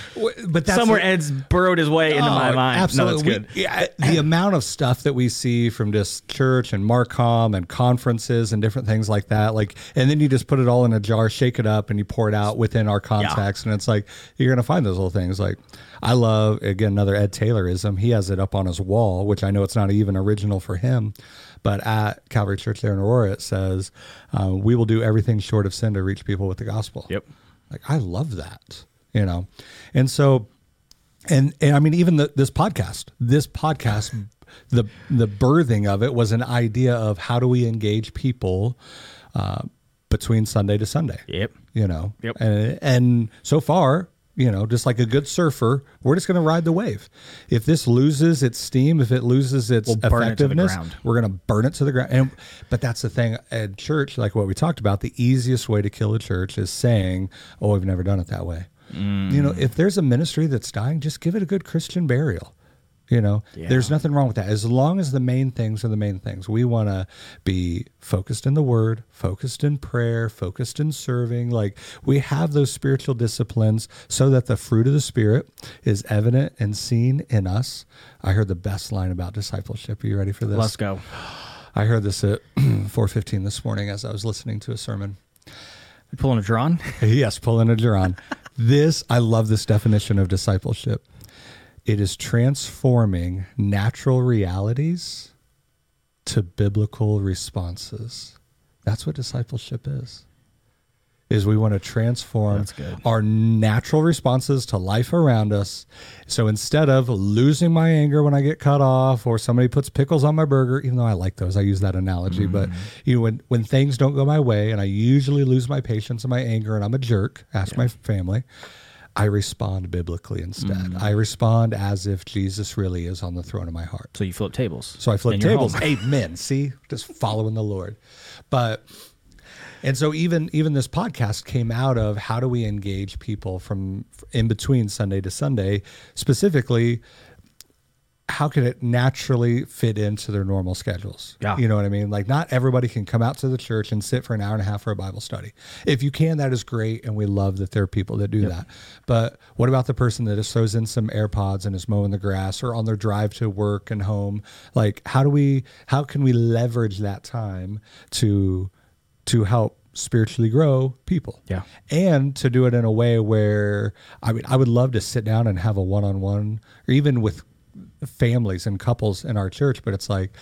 But that's Somewhere Ed's burrowed his way into my Oh, mind. Absolutely. No. We- yeah, the amount of stuff that we see from just church and Marcom and conferences and different things like that, like, and then you just put it all in a jar, shake it up, and you pour it out within our context, and it's like you're gonna find those little things. Like, I love again another Ed Taylorism. He has it up on his wall, which I know it's not even original for him. But at Calvary Church there in Aurora, it says, uh, "We will do everything short of sin to reach people with the gospel." Yep. Like I love that, you know, and so, and and I mean, even the, this podcast, this podcast, the the birthing of it was an idea of how do we engage people uh, between Sunday to Sunday. Yep. You know, Yep. and and so far, you know, just like a good surfer, we're just going to ride the wave. If this loses its steam, if it loses its We'll burn it to the effectiveness, ground. we're going to burn it to the ground. And but that's the thing at church, like what we talked about. The easiest way to kill a church is saying, "Oh, we've never done it that way." Mm. You know, if there's a ministry that's dying, just give it a good Christian burial. You know, Yeah. there's nothing wrong with that. As long as the main things are the main things, we want to be focused in the word, focused in prayer, focused in serving. Like we have those spiritual disciplines so that the fruit of the Spirit is evident and seen in us. I heard the best line about discipleship. Are you ready for this? Let's go. I heard this at 4:15 this morning as I was listening to a sermon. Pulling a draw on? yes, pulling a Jaron. this I love this definition of discipleship. It is transforming natural realities to biblical responses. That's what discipleship is. Is we want to transform our natural responses to life around us. So instead of losing my anger when I get cut off or somebody puts pickles on my burger, even though I like those, I use that analogy, but mm-hmm. you know, when when things don't go my way and I usually lose my patience and my anger and I'm a jerk, ask my family, I respond biblically instead. Mm-hmm. I respond as if Jesus really is on the throne of my heart. So you flip tables. So I flip tables. Amen. See, just following the Lord. But and so even even this podcast came out of how do we engage people from in between Sunday to Sunday, specifically. How can it naturally fit into their normal schedules? Yeah. You know what I mean? Like, not everybody can come out to the church and sit for an hour and a half for a Bible study. If you can, that is great. And we love that there are people that do that. But what about the person that just throws in some AirPods and is mowing the grass or on their drive to work and home? Like, how do we, how can we leverage that time to, to help spiritually grow people? Yeah. And to do it in a way where, I mean, I would love to sit down and have a one on one or even with families and couples in our church, but it's like,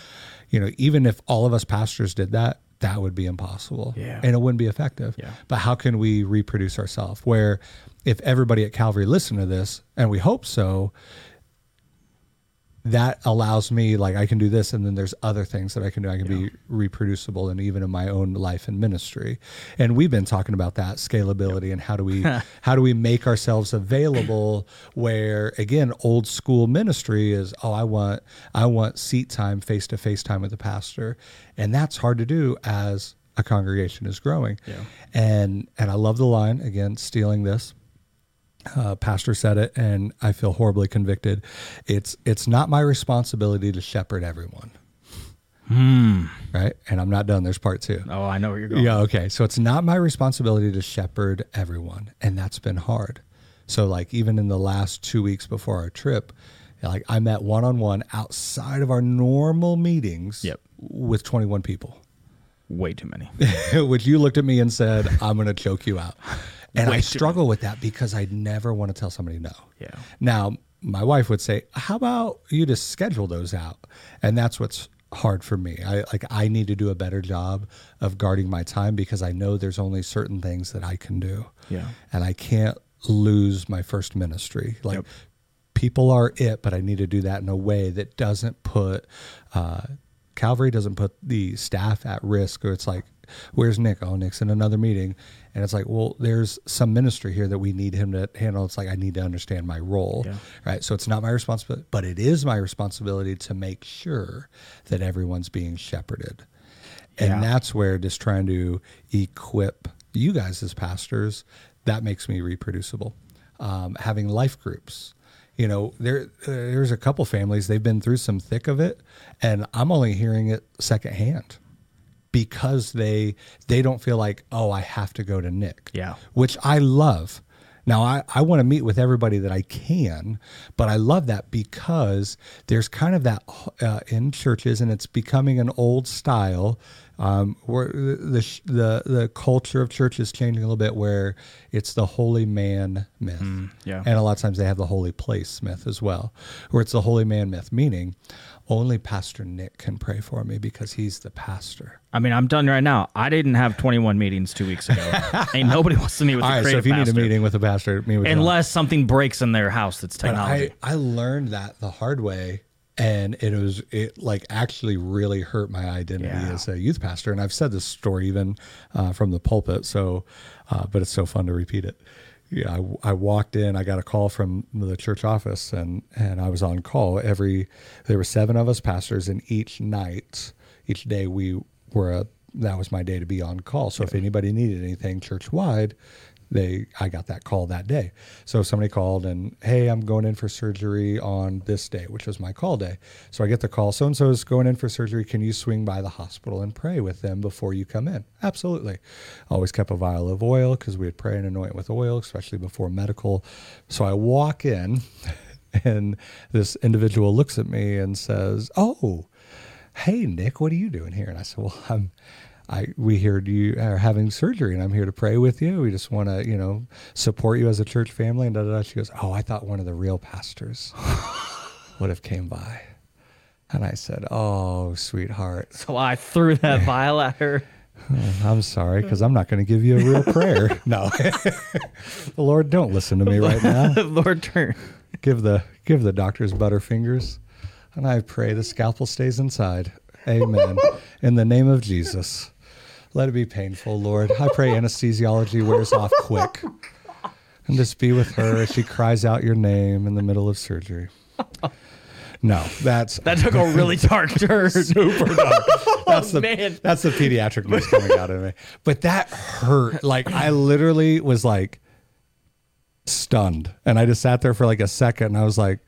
you know, even if all of us pastors did that, that would be impossible. Yeah. And it wouldn't be effective. Yeah. But how can we reproduce ourselves? Where if everybody at Calvary listened to this, and we hope so, that allows me like I can do this and then there's other things that I can do. I can be reproducible and even in my own life and ministry. And we've been talking about that scalability and how do we how do we make ourselves available where again old school ministry is oh I want I want seat time face to face time with the pastor. And that's hard to do as a congregation is growing. Yeah. And and I love the line again stealing this uh, pastor said it, and I feel horribly convicted. It's it's not my responsibility to shepherd everyone, right? And I'm not done. There's part two. Oh, I know where you're going. Yeah, okay. So it's not my responsibility to shepherd everyone, and that's been hard. So like even in the last two weeks before our trip, like I met one on one outside of our normal meetings Yep. with 21 people. Way too many. which you looked at me and said, I'm going to choke you out. And I struggle with that because I never want to tell somebody no. Yeah. Now, my wife would say, "How about you just schedule those out?" And that's what's hard for me. I like I need to do a better job of guarding my time because I know there's only certain things that I can do. Yeah. And I can't lose my first ministry. Like Yep. people are it, but I need to do that in a way that doesn't put uh, Calvary doesn't put the staff at risk. Or it's like, where's Nick? Oh, Nick's in another meeting, and it's like, well, there's some ministry here that we need him to handle. It's like I need to understand my role, Yeah. right? So it's not my responsibility, but it is my responsibility to make sure that everyone's being shepherded. And Yeah. that's where just trying to equip you guys as pastors, that makes me reproducible. Um, having life groups, you know, there there's a couple families they've been through some thick of it, and I'm only hearing it secondhand because they they don't feel like oh I have to go to Nick, Yeah. which I love. Now I, I want to meet with everybody that I can, but I love that because there's kind of that uh, in churches, and it's becoming an old style. Um, where the, the the culture of church is changing a little bit, where it's the holy man myth, yeah. and a lot of times they have the holy place myth as well, where it's the holy man myth, meaning only Pastor Nick can pray for me because he's the pastor. I mean, I'm done right now. I didn't have 21 meetings two weeks ago. Ain't nobody wants to meet with All the right, so if you pastor. need a meeting with a pastor, meet with John. Unless something breaks in their house that's technology. I, I learned that the hard way and it was it like actually really hurt my identity Yeah. as a youth pastor and i've said this story even uh, from the pulpit so uh, but it's so fun to repeat it yeah I, I walked in i got a call from the church office and and i was on call. Every there were seven of us pastors and each night each day we were a that was my day to be on call. So if anybody needed anything church wide they I got that call that day. So somebody called and hey, I'm going in for surgery on this day, which was my call day. So I get the call, so and so is going in for surgery. Can you swing by the hospital and pray with them before you come in? Absolutely. Always kept a vial of oil because we would pray and anoint with oil, especially before medical. So I walk in and this individual looks at me and says, "Oh, "Hey, Nick, what are you doing here?" And I said, "Well, I'm." I we heard you are having surgery, and I'm here to pray with you. We just want to, you know, support you as a church family. And da, da, da. she goes, "Oh, I thought one of the real pastors would have came by." And I said, "Oh, sweetheart, So I threw that vial at her. Uh, I'm sorry because I'm not going to give you a real prayer. No, the Lord, don't listen to me right now. Lord turn. Give the give the doctors butterfingers, and I pray the scalpel stays inside. Amen. In the name of Jesus, let it be painful, Lord. I pray anesthesiology wears off quick, and just be with her as she cries out your name in the middle of surgery. No, that's That took a really dark turn. super dark. Oh, that's the man. that's the pediatric news coming out of me. But that hurt. Like I literally was like stunned, and I just sat there for like a second, and I was like,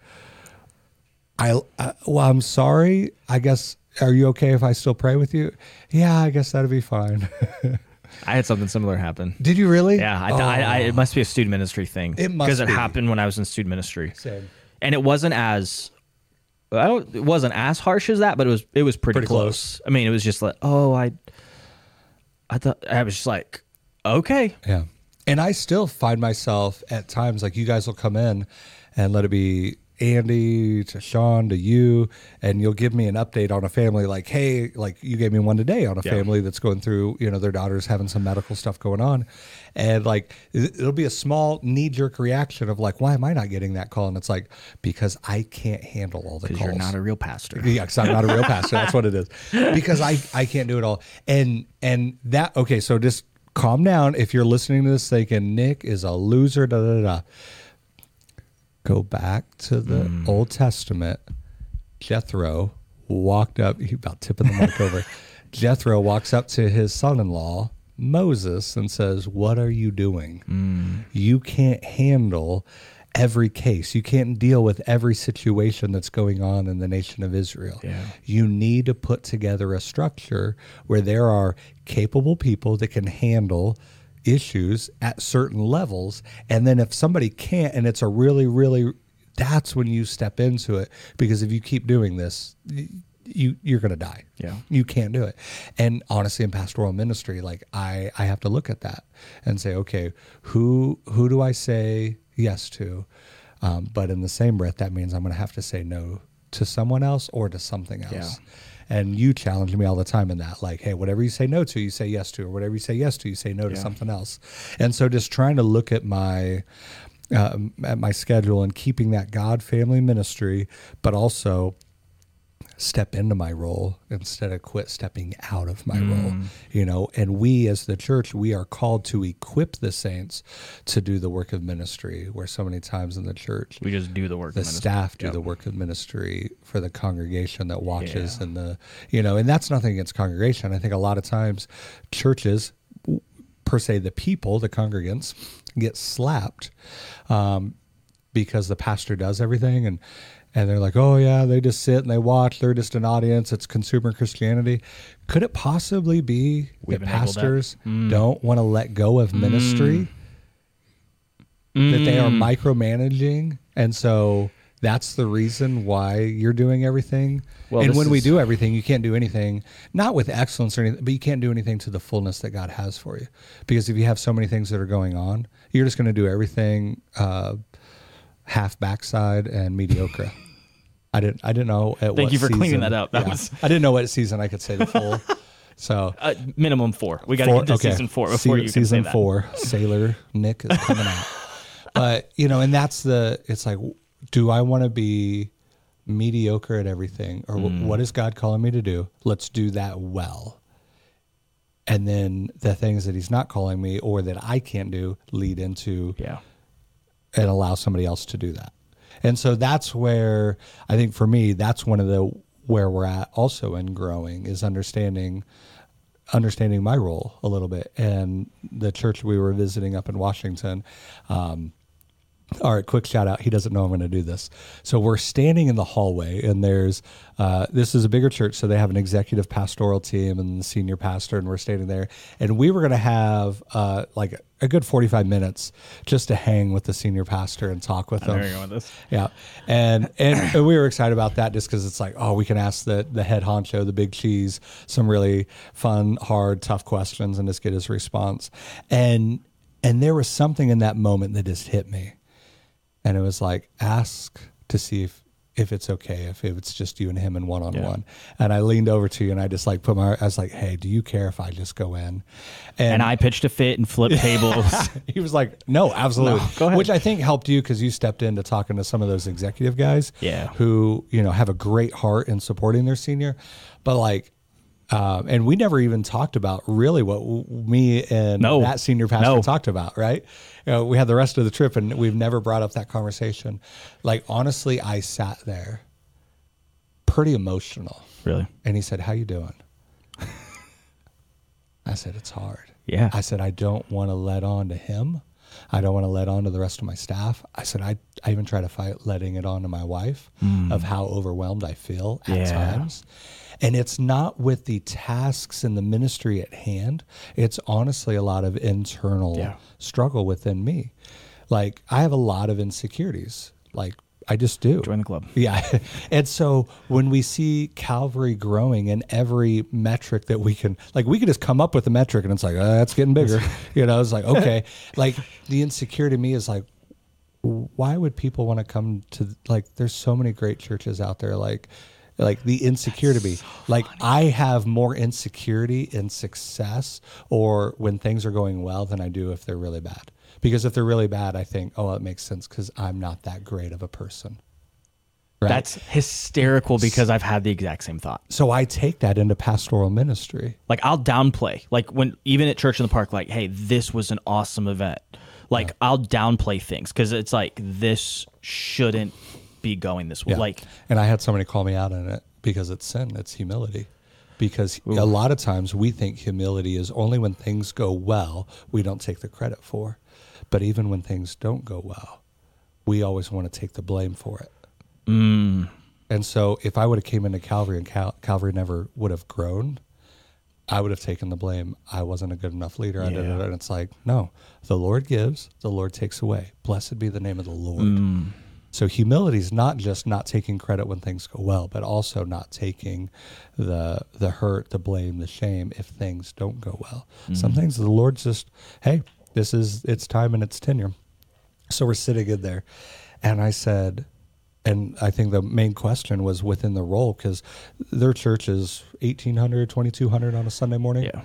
I, I well, I'm sorry. I guess. Are you okay if I still pray with you? Yeah, I guess that'd be fine. I had something similar happen. Did you really? Yeah, I, I, I, it must be a student ministry thing. It must because it be. happened when I was in student ministry, Same. and it wasn't as. I don't, it wasn't as harsh as that, but it was it was pretty, Pretty close. I mean, it was just like, oh, I, I thought I was just like, okay, Yeah. And I still find myself at times like you guys will come in and let it be Andy to Sean to you, and you'll give me an update on a family like, hey, like you gave me one today on a Yeah. family that's going through, you know, their daughter's having some medical stuff going on. And like it- it'll be a small knee jerk reaction of like, why am I not getting that call? And it's like, because I can't handle all the because calls. you're not a real pastor. Yeah, because I'm not a real pastor. That's what it is. Because I I can't do it all. And and that okay. So just calm down. If you're listening to this thinking Nick is a loser, da da da. Go back to the hmm. Old Testament. Jethro walked up. He about tipping the mic over. Jethro walks up to his son-in-law Moses and says, "What are you doing? Hmm. You can't handle." Every case, you can't deal with every situation that's going on in the nation of Israel. Yeah. You need to put together a structure where there are capable people that can handle issues at certain levels. And then if somebody can't, and it's a really, really, that's when you step into it. Because if you keep doing this, you you're gonna die. Yeah. you can't do it. And honestly, in pastoral ministry, like I I have to look at that and say, okay, who who do I say yes to? Um, but in the same breath, that means I'm gonna have to say no to someone else or to something else. Yeah. And you challenge me all the time in that, like, hey, whatever you say no to, you say yes to, or whatever you say yes to, you say no to Yeah. something else. And so, just trying to look at my um, at my schedule and keeping that God family ministry, but also step into my role instead of quit stepping out of my role you know and we as the church we are called to equip the saints to do the work of ministry where so many times in the church We just do the work. the of ministry. staff do Yep. the work of ministry for the congregation that watches Yeah. and the you know and that's nothing against congregation i think a lot of times churches per se the people the congregants get slapped um, because the pastor does everything and and they're like oh yeah they just sit and they watch. They're just an audience. It's consumer christianity. Could it possibly be We've that enabled that. pastors hmm. don't want to let go of hmm. ministry? That they are hmm. micromanaging? And so that's the reason why you're doing everything? Well, and when we do everything you can't do anything not with excellence or anything but you can't do anything to the fullness that god has for you. Because if you have so many things that are going on you're just going to do everything uh, half backside and mediocre i didn't i didn't know at Thank what you for cleaning season- that up. That yeah. was- i didn't know what season i could say the full so Uh, minimum four. We got to get to okay. season four before Se- you can season say that. four. Sailor Nick is coming out. But you know, and that's the. It's like, do I want to be mediocre at everything, or Mm. wh- what is God calling me to do? Let's do that well. And then the things that He's not calling me, or that I can't do, lead into Yeah. And allow somebody else to do that. And so that's where I think for me, that's one of the where we're at also in growing is understanding understanding my role a little bit. And the church we were visiting up in Washington, um, all right, quick shout out. He doesn't know I'm going to do this. So we're standing in the hallway, and there's uh, this is a bigger church, so they have an executive pastoral team and the senior pastor, and we're standing there, and we were going to have uh, like a good 45 minutes just to hang with the senior pastor and talk with There you go with this. Yeah, and, and and we were excited about that just because it's like, oh, we can ask the the head honcho, the big cheese, some really fun, hard, tough questions, and just get his response. And and there was something in that moment that just hit me, and it was like, ask to see if if it's okay if, if it's just you and him and one on one. And I leaned over to you and I just like put my I was like, hey, do you care if I just go in? And I pitched a fit and flipped tables. he was like, "No, absolutely." No, go ahead. Which I think helped you because you stepped into talking to some of those executive guys, Yeah. who you know have a great heart in supporting their senior, but like. Um, and we never even talked about really what w- me and No. that senior pastor No. talked about, right? You know, we had the rest of the trip and we've never brought up that conversation. Like, honestly, I sat there pretty emotional. really? And he said, How you doing? I said, It's hard. Yeah. I said, I don't want to let on to him. I don't want to let on to the rest of my staff. I said, I, I even try to fight letting it on to my wife of how overwhelmed I feel at. Yeah. times. And it's not with the tasks and the ministry at hand. It's honestly a lot of internal Yeah. struggle within me. Like I have a lot of insecurities. Like I just do. Join the club. Yeah. And so when we see Calvary growing in every metric that we can, like, we could just come up with a metric and it's like, uh, that's getting bigger. you know, it's like, okay. like, the insecurity to me is like, why would people want to come to, like, there's so many great churches out there. Like, like the insecurity to me, like I have more insecurity in success or when things are going well than I do if they're really bad. Because if they're really bad, I think, oh, it makes sense because I'm not that great of a person. Right? That's hysterical because I've had the exact same thought. so I take that into pastoral ministry. Like I'll downplay, like when even at church in the park, like, hey, this was an awesome event. Like I'll downplay things because it's like this shouldn't be going this way. Like and I had somebody call me out on it because it's sin, it's humility. Because a lot of times we think humility is only when things go well, we don't take the credit for. But even when things don't go well, we always want to take the blame for it. Mm. And so if I would have came into Calvary and Cal- Calvary never would have grown, I would have taken the blame. I wasn't a good enough leader. Yeah. And it's like, no, the Lord gives, the Lord takes away. Blessed be the name of the Lord. Mm. So humility is not just not taking credit when things go well, but also not taking the the hurt, the blame, the shame if things don't go well. Mm-hmm. Some things the Lord's just, hey, this is it's time and it's tenure. So we're sitting in there, and I said, and I think the main question was within the role because their church is 1,800, 2,200 on a Sunday morning. yeah,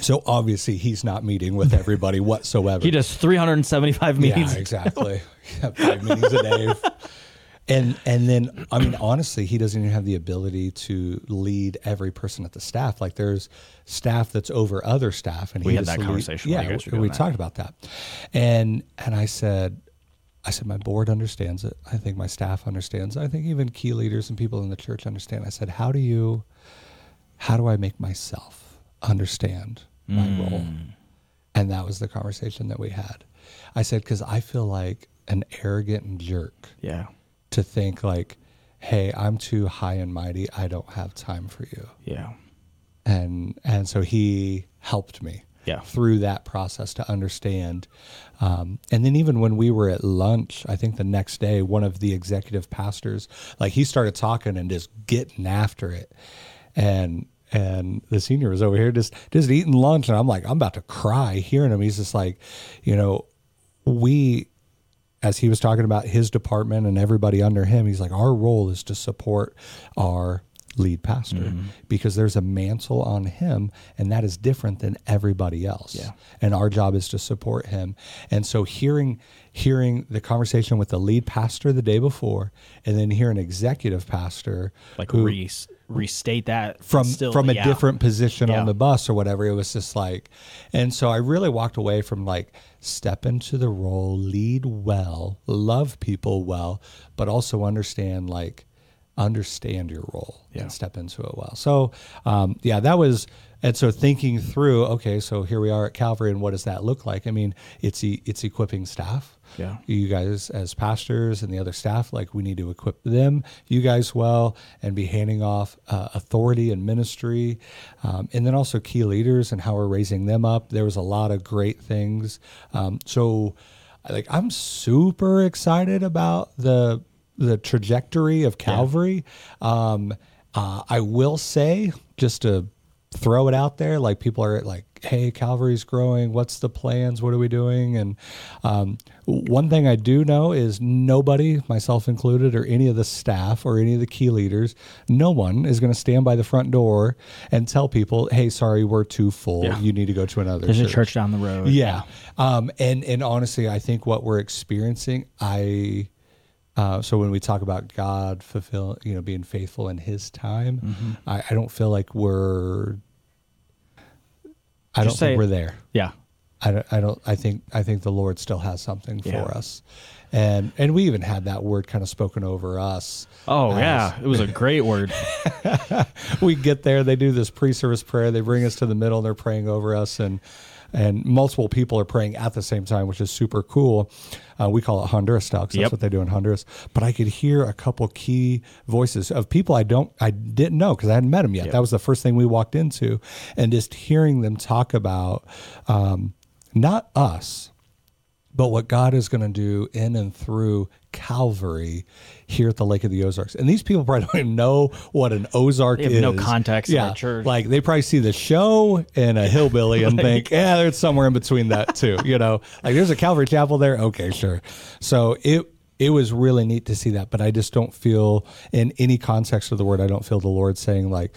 So obviously he's not meeting with everybody whatsoever. he does 375 meetings. Yeah, exactly. Yeah, Five meetings a day. And and then I mean honestly, he doesn't even have the ability to lead every person at the staff. Like there's staff that's over other staff, and We had that lead- conversation Yeah, we, we talked about that, and and I said, I said my board understands it. I think my staff understands. it. I think even key leaders and people in the church understand. I said, how do you, how do I make myself understand my role? And that was the conversation that we had. I said, because I feel like an arrogant jerk Yeah, to think like, hey, I'm too high and mighty. I don't have time for you. yeah, And and so he helped me Yeah. through that process to understand. Um, and then even when we were at lunch, I think the next day, one of the executive pastors, like he started talking and just getting after it. And and the senior was over here just just eating lunch and I'm like, I'm about to cry hearing him. He's just like, you know, we as he was talking about his department and everybody under him, he's like, our role is to support our lead pastor Mm-hmm. because there's a mantle on him and that is different than everybody else. Yeah. And our job is to support him. And so hearing hearing the conversation with the lead pastor the day before and then hear an executive pastor like who- re- restate that from still, from a yeah. different position Yeah. on the bus or whatever. It was just like, and so I really walked away from like step into the role, lead well, love people well, but also understand like understand your role Yeah. and step into it well. So, um, yeah, that was, and so thinking through, okay, so here we are at Calvary, and what does that look like? I mean, it's e- it's equipping staff. Yeah. You guys, as pastors and the other staff, like we need to equip them, you guys, well, and be handing off uh, authority and ministry, um, and then also key leaders and how we're raising them up. There was a lot of great things. Um, so, like, I'm super excited about the the trajectory of Calvary. Um, uh, I will say, just to throw it out there, like people are like, "Hey, Calvary's growing. What's the plans? What are we doing?" And um, one thing I do know is nobody, myself included, or any of the staff or any of the key leaders, no one is going to stand by the front door and tell people, "Hey, sorry, we're too full. Yeah. You need to go to another." There's a church down the road. Yeah. Um, and, and honestly, I think what we're experiencing, I, uh, so when we talk about God fulfill, you know, being faithful in his time, Mm-hmm. I, I don't feel like we're, I Just don't think we're there. Yeah. I don't, I don't, I think, I think the Lord still has something Yeah. for us. And, and we even had that word kind of spoken over us. Oh as- yeah, it was a great word. we get there, they do this pre-service prayer, they bring us to the middle, and they're praying over us, and and multiple people are praying at the same time, which is super cool. Uh, we call it Honduras style 'cause that's Yep. what they do in Honduras. But I could hear a couple key voices of people I don't, I didn't know because I hadn't met them yet. That was the first thing we walked into, and just hearing them talk about um, not us, but what God is going to do in and through Calvary here at the Lake of the Ozarks. And these people probably don't even know what an Ozark They have is. no context yeah. Like they probably see the show and a hillbilly and think, yeah, there's somewhere in between that too. You know, like there's a Calvary Chapel there. Okay, sure. So it it was really neat to see that, but I just don't feel in any context of the word, I don't feel the Lord saying like,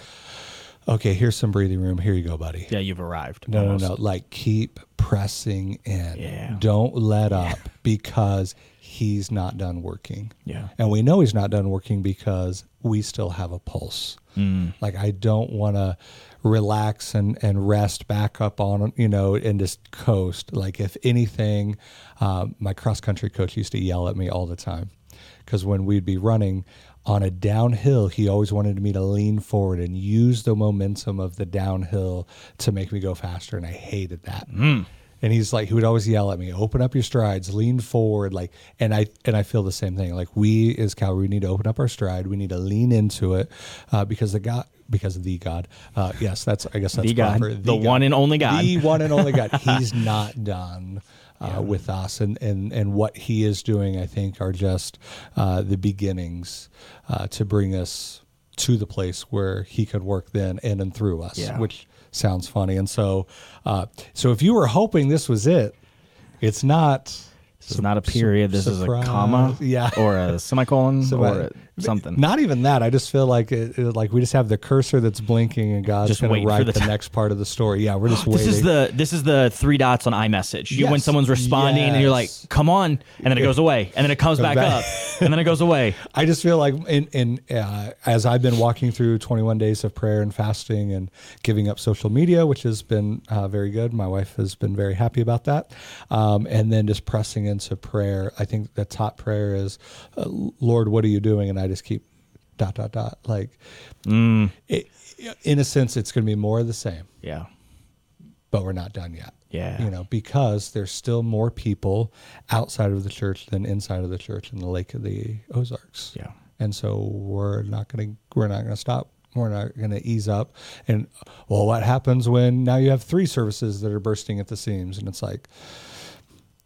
okay, here's some breathing room. Here you go, buddy. Yeah, you've arrived. No, almost. no, no. Like keep pressing in. Yeah. Don't let up because he's not done working. Yeah. And we know he's not done working because we still have a pulse. Mm. Like I don't want to relax and, and rest back up on, you know, and just coast. Like if anything, um, my cross country coach used to yell at me all the time because when we'd be running on a downhill, he always wanted me to lean forward and use the momentum of the downhill to make me go faster. And I hated that. And he's like, he would always yell at me, open up your strides, lean forward. Like, and I, and I feel the same thing. Like we as Calvary, we need to open up our stride. We need to lean into it uh, because the God, because of the God. Uh, yes, that's, I guess that's The God. proper. The one and only God. The one and only God. He's not done. Uh, with us and, and and what he is doing, I think, are just uh, the beginnings uh, to bring us to the place where he could work then in and through us, Yeah. which sounds funny. And so, uh, so if you were hoping this was it, it's not. This is not a period. This is a comma, Yeah. or a semicolon, So, or a, something. Not even that. I just feel like it, it- like we just have the cursor that's blinking, and God's Just going to write the the, next part of the story. Yeah, we're just This waiting. is the this is the three dots on iMessage. You when someone's responding and you're like, "Come on," and then it goes away, and then it comes back back. up, and then it goes away. I just feel like in, in uh, as I've been walking through 21 days of prayer and fasting and giving up social media, which has been uh, very good. My wife has been very happy about that. Um, and then just pressing into prayer. I think the top prayer is, uh, Lord, what are you doing? And I just keep dot dot dot like. Mm. It, in a sense, it's going to be more of the same, Yeah, but we're not done yet. Yeah. you know, because there's still more people outside of the church than inside of the church in the Lake of the Ozarks yeah. and so we're not going to we're not going to stop we're not going to ease up and well what happens when now you have three services that are bursting at the seams and it's like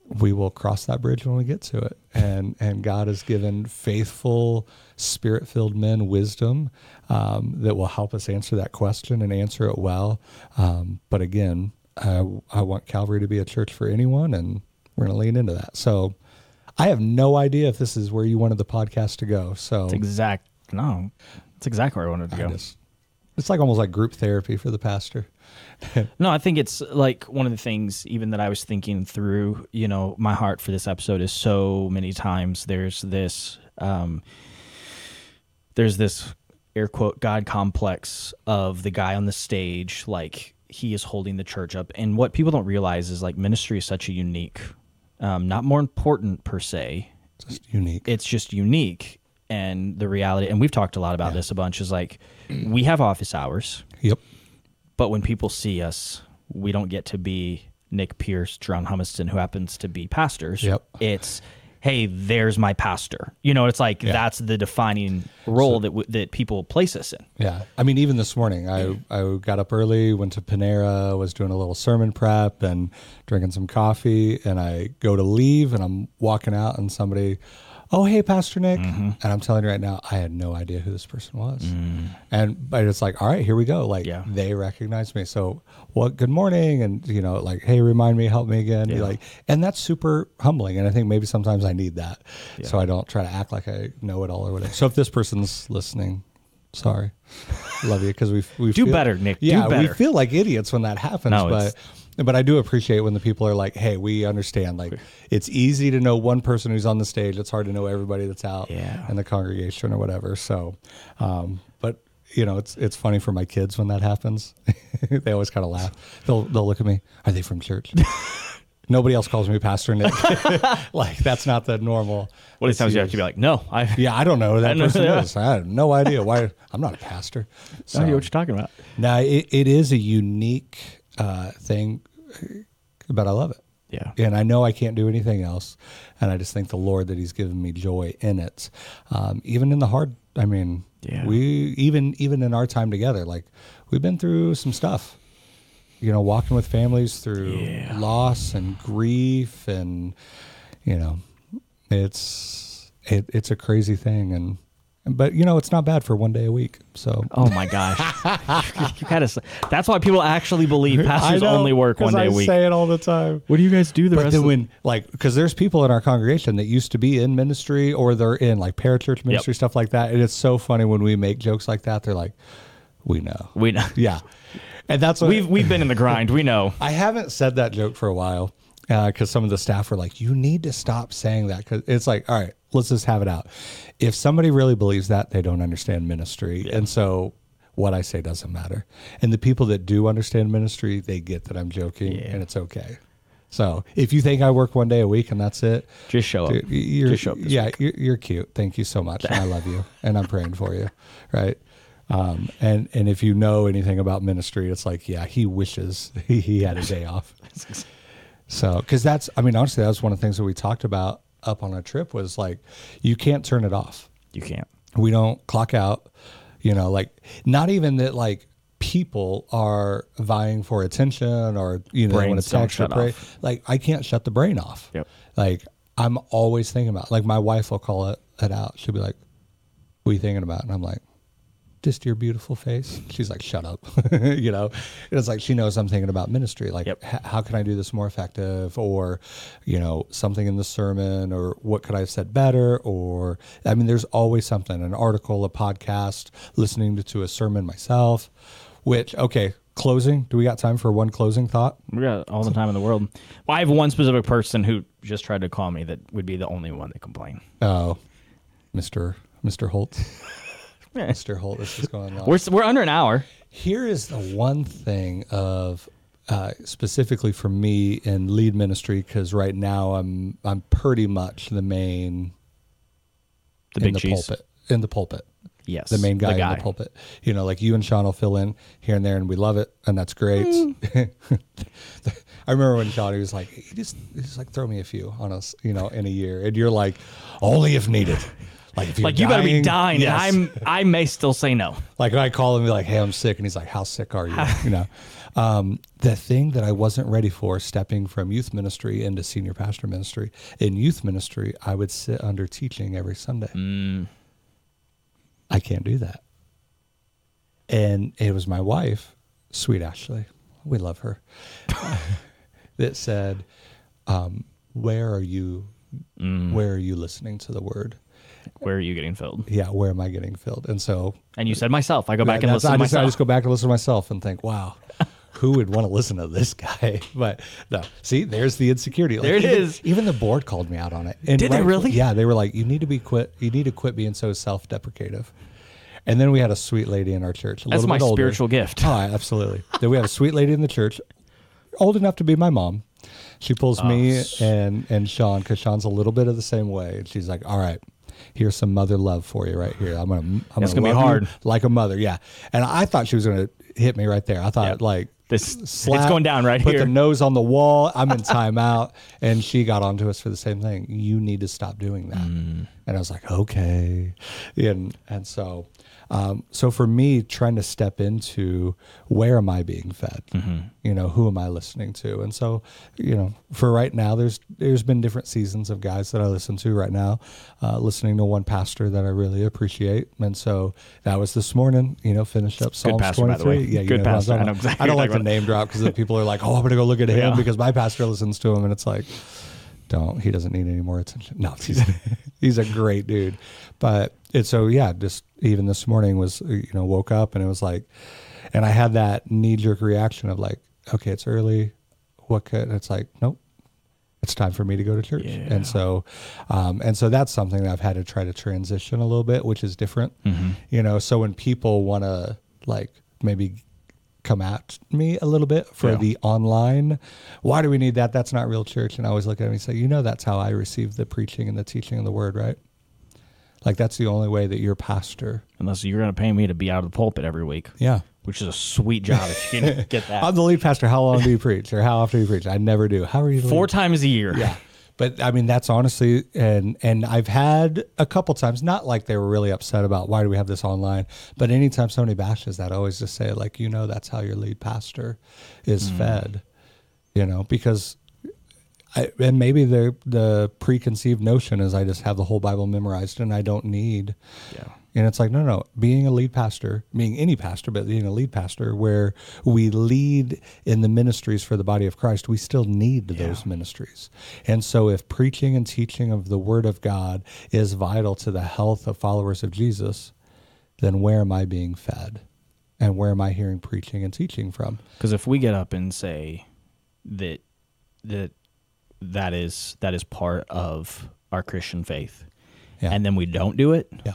we will cross that bridge when we get to it and and god has given faithful spirit filled men wisdom um, that will help us answer that question and answer it well um, but again I, I want calvary to be a church for anyone and we're going to lean into that so I have no idea if this is where you wanted the podcast to go. So It's exact. No, it's exactly where I wanted to I go. just- it's like almost like group therapy for the pastor. No, I think it's like one of the things even that I was thinking through, you know, my heart for this episode is so many times there's this um there's this air quote god complex of the guy on the stage like he is holding the church up. And what people don't realize is like ministry is such a unique um not more important per se. It's Just unique. it's just unique. And the reality, and we've talked a lot about this a bunch, is like we have office hours, Yep. But when people see us, we don't get to be Nick Pierce, John Humiston, who happens to be pastors. Yep. It's hey, there's my pastor. You know, it's like that's the defining role that w- that people place us in. Yeah. I mean, even this morning, I, I got up early, went to Panera, was doing a little sermon prep and drinking some coffee. And I go to leave and I'm walking out, and somebody, oh, hey, Pastor Nick. Mm-hmm. And I'm telling you right now, I had no idea who this person was. Mm. And, but it's like, all right, here we go. Like, Yeah. they recognize me. So, what, good morning. And, you know, like, hey, remind me, help me again. Yeah. like, and that's super humbling. And I think maybe sometimes I need that. So I don't try to act like I know it all or whatever. So if this person's listening, sorry. Love you because we we Do feel- better, Nick. Do Yeah, we feel like idiots when that happens, No, but it's- but I do appreciate when the people are like, "Hey, we understand. Like, it's easy to know one person who's on the stage. It's hard to know everybody that's out Yeah. in the congregation or whatever." So, um, but you know, it's it's funny for my kids when that happens. they always kind of laugh. They'll they'll look at me. Are they from church? Nobody else calls me Pastor Nick. like that's not the normal. What it's times you have to be like, no, I, I Yeah, I don't know who that know- person yeah. is. I have no idea why. I'm not a pastor. So, know what you're talking about. now it, it is a unique uh, thing, but I love it. Yeah. And I know I can't do anything else, and I just thank the Lord that He's given me joy in it, um, even in the hard. I mean, Yeah. we even even in our time together, like we've been through some stuff. You know, walking with families through Yeah. loss and grief, and you know, it's it, it's a crazy thing, and but you know, it's not bad for one day a week. So Oh my gosh. you gotta, s- that's why people actually believe pastors know, only work one day I a week. say it all the time. What do you guys do the But rest then of when like because there's people in our congregation that used to be in ministry or they're in like parachurch ministry stuff like that, and it's so funny when we make jokes like that. They're like, "We know, We know. yeah," and that's what We've we've been in the grind. We know. I haven't said that joke for a while because some of the staff were like, "You need to stop saying that," because it's like, all right, let's just have it out. If somebody really believes that, they don't understand ministry, and so what I say doesn't matter. And the people that do understand ministry, they get that I'm joking, Yeah. and it's okay. So if you think I work one day a week and that's it, Just show up. you're, Just show up yeah, you're, you're cute. Thank you so much. I love you, and I'm praying for you, right? Um, and and if you know anything about ministry, it's like, yeah, he wishes he, he had a day off. So, because that's, I mean, honestly, that was one of the things that we talked about up on our trip was like, you can't turn it off. You can't. We don't clock out, you know, like not even that like people are vying for attention or, you know, to don't text or pray. off. Like I can't shut the brain off. Yep. Like I'm always thinking about, like my wife will call it, it out. She'll be like, what are you thinking about? And I'm like, just your beautiful face. She's like, shut up. you know, it's like she knows I'm thinking about ministry. Like, Yep. how can I do this more effective? Or, you know, something in the sermon, or what could I have said better? Or, I mean, there's always something an article, a podcast, listening to, to a sermon myself, which, okay, closing. Do we got time for one closing thought? We got all the time in the world. Well, I have one specific person who just tried to call me that would be the only one that complain. Oh, Mr. Mr. Holt. Mr. Holt, this is going on. We're we're under an hour. Here is the one thing of uh, specifically for me in lead ministry because right now I'm I'm pretty much the main The in big the cheese. pulpit in the pulpit Yes. the main guy, in the pulpit. You know, like you and Sean will fill in here and there, and we love it, and that's great. Mm. I remember when Sean he was like, he just he just like throw me a few on us, you know, in a year, and you're like, only if needed. Like if you're Like you better be dying, Yes. I'm I may still say no. Like I call him and be like, "Hey, I'm sick," and he's like, "How sick are you?" you know, um, the thing that I wasn't ready for, stepping from youth ministry into senior pastor ministry. In youth ministry, I would sit under teaching every Sunday. Mm. I can't do that, and it was my wife, sweet Ashley, we love her, that said, um, "Where are you? Mm. Where are you listening to the word?" Where are you getting filled? Yeah, where am I getting filled? And so And you said myself. I go back and listen I to just, I just go back and listen to myself and think, wow, who would want to listen to this guy? But no, see, there's the insecurity. There it even, is. Even the board called me out on it. And Did they really? Yeah, they were like, you need to be quit. You need to quit being so self-deprecative. And then we had a sweet lady in our church. A That's little my spiritual gift. Oh, absolutely. then we had a sweet lady in the church, old enough to be my mom. She pulls me oh, s- and and Sean because Sean's a little bit of the same way. And she's like, "All right, here's some mother love for you right here. I'm gonna, I'm It's gonna, gonna be hard. like a mother. Yeah. And I thought she was gonna hit me right there. I thought Yep. like This- it's going down right put here. Put the nose on the wall. I'm in timeout, and she got onto us for the same thing. You need to stop doing that. Mm. And I was like, okay, and and so, um, so for me, trying to step into where am I being fed? Mm-hmm. You know, who am I listening to? And so, you know, for right now, there's there's been different seasons of guys that I listen to right now. Uh, listening to one pastor that I really appreciate, and so that was this morning. You know, finished up Psalms pastor, 23. way. Yeah, you Good know who I'm pastor. I know about. exactly I don't like to name drop because people are like, "Oh, I'm going to go look at him Yeah. because my pastor listens to him," and it's like, don't. He doesn't need any more attention. No, he's a great dude. But it's so yeah. Just even this morning was you know woke up and it was like, and I had that knee jerk reaction of like, okay, it's early. What could? It's like, nope. It's time for me to go to church, Yeah. and so, um, and so that's something that I've had to try to transition a little bit, which is different, Mm-hmm. you know. So when people want to like maybe come at me a little bit for Yeah. the online. Why do we need that? That's not real church. And I always look at him and say, you know, that's how I receive the preaching and the teaching of the word, right? Like that's the only way that your pastor. Unless you're going to pay me to be out of the pulpit every week, Yeah. which is a sweet job if you can get that. I'm the lead pastor. How long do you preach or how often do you preach? I never do. How are you? Four lead? times a year. Yeah. But I mean, that's honestly, and and I've had a couple times, not like they were really upset about why do we have this online, but anytime somebody bashes that, I always just say like, you know, that's how your lead pastor is mm. fed, you know, because, I, and maybe the the preconceived notion is I just have the whole Bible memorized and I don't need, Yeah. And it's like, no, no, being a lead pastor, being any pastor, but being a lead pastor where we lead in the ministries for the body of Christ, we still need those ministries. And so if preaching and teaching of the word of God is vital to the health of followers of Jesus, then where am I being fed? And where am I hearing preaching and teaching from? Because if we get up and say that that that is that is part of our Christian faith, Yeah. and then we don't do it, Yeah.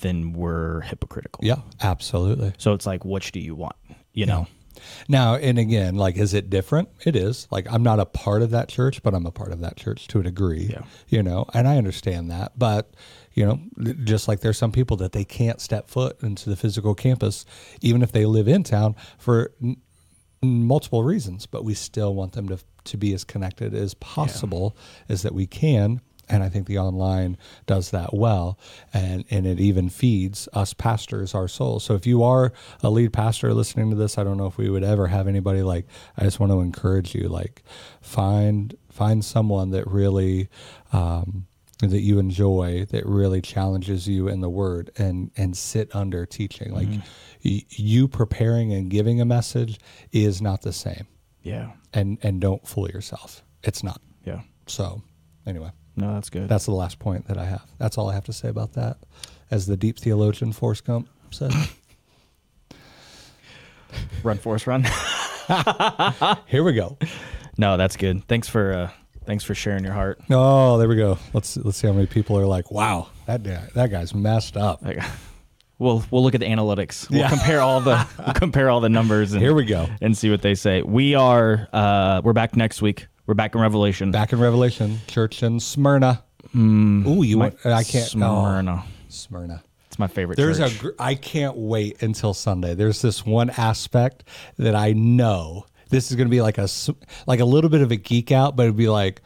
Then we're hypocritical. Yeah, absolutely. So it's like, which do you want? You know. Now, and again, like, is it different? It is. Like, I'm not a part of that church, but I'm a part of that church to a degree. Yeah. You know, and I understand that. But, you know, just like there's some people that they can't step foot into the physical campus, even if they live in town for n- multiple reasons, but we still want them to, to be as connected as possible as that we can. And I think the online does that well. And, and it even feeds us pastors our souls. So if you are a lead pastor listening to this, I don't know if we would ever have anybody like, I just want to encourage you, like find, find someone that really, um, that you enjoy that really challenges you in the word and and sit under teaching like y- you preparing and giving a message is not the same Yeah. and and don't fool yourself it's not Yeah. so anyway No, that's good. that's the last point that i have that's all i have to say about that as the deep theologian forrest gump said run, Forrest, run. here we go no, that's good. Thanks for uh, thanks for sharing your heart. oh there we go let's let's see how many people are like wow that guy that guy's messed up we'll we'll look at the analytics. We'll Yeah. compare all the we'll compare all the numbers. And, Here we go. and see what they say. We are uh, we're back next week. We're back in Revelation. back in revelation church in smyrna mm. Ooh, you My- want, i can't oh, Smyrna. smyrna It's my favorite. There's church. a. I can't wait until Sunday. There's this one aspect that I know this is going to be like a like a little bit of a geek out, but it'd be like,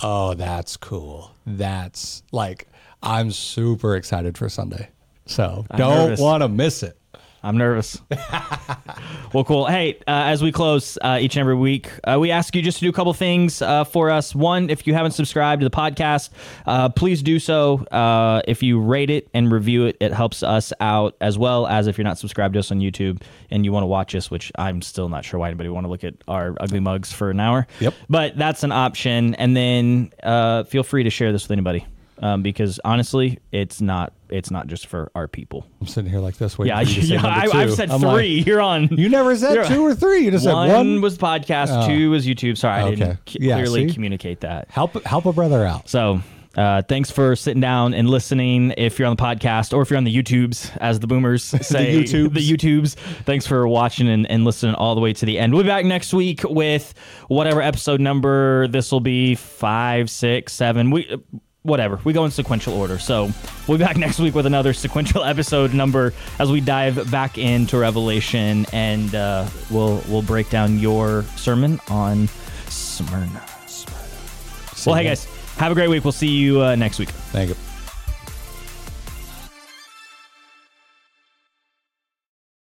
oh, that's cool. That's like I'm super excited for Sunday. So don't want to miss it. I'm nervous. well, cool. Hey, uh, as we close uh, each and every week, uh, we ask you just to do a couple things uh, for us. One, if you haven't subscribed to the podcast, uh, please do so. Uh, if you rate it and review it, it helps us out as well as if you're not subscribed to us on YouTube and you want to watch us, which I'm still not sure why anybody want to look at our ugly mugs for an hour. Yep. But that's an option. And then uh, feel free to share this with anybody. Um, because honestly, it's not it's not just for our people. I'm sitting here like this. Waiting Yeah, for you to say yeah number I. I've said I'm like, three. You're on. you never said two or three. You just one, said one. was podcast, two was YouTube. Sorry, I Okay. didn't c- Yeah, clearly see? communicate that. help help a brother out. So, uh, thanks for sitting down and listening. If you're on the podcast or if you're on the YouTubes, as the boomers say, YouTubes. the YouTubes. Thanks for watching and, and listening all the way to the end. We'll be back next week with whatever episode number this will be five, six, seven. We whatever. We go in sequential order. So we'll be back next week with another sequential episode number as we dive back into Revelation, and uh, we'll we'll break down your sermon on Smyrna. Well, hey guys, have a great week. We'll see you uh, next week. Thank you.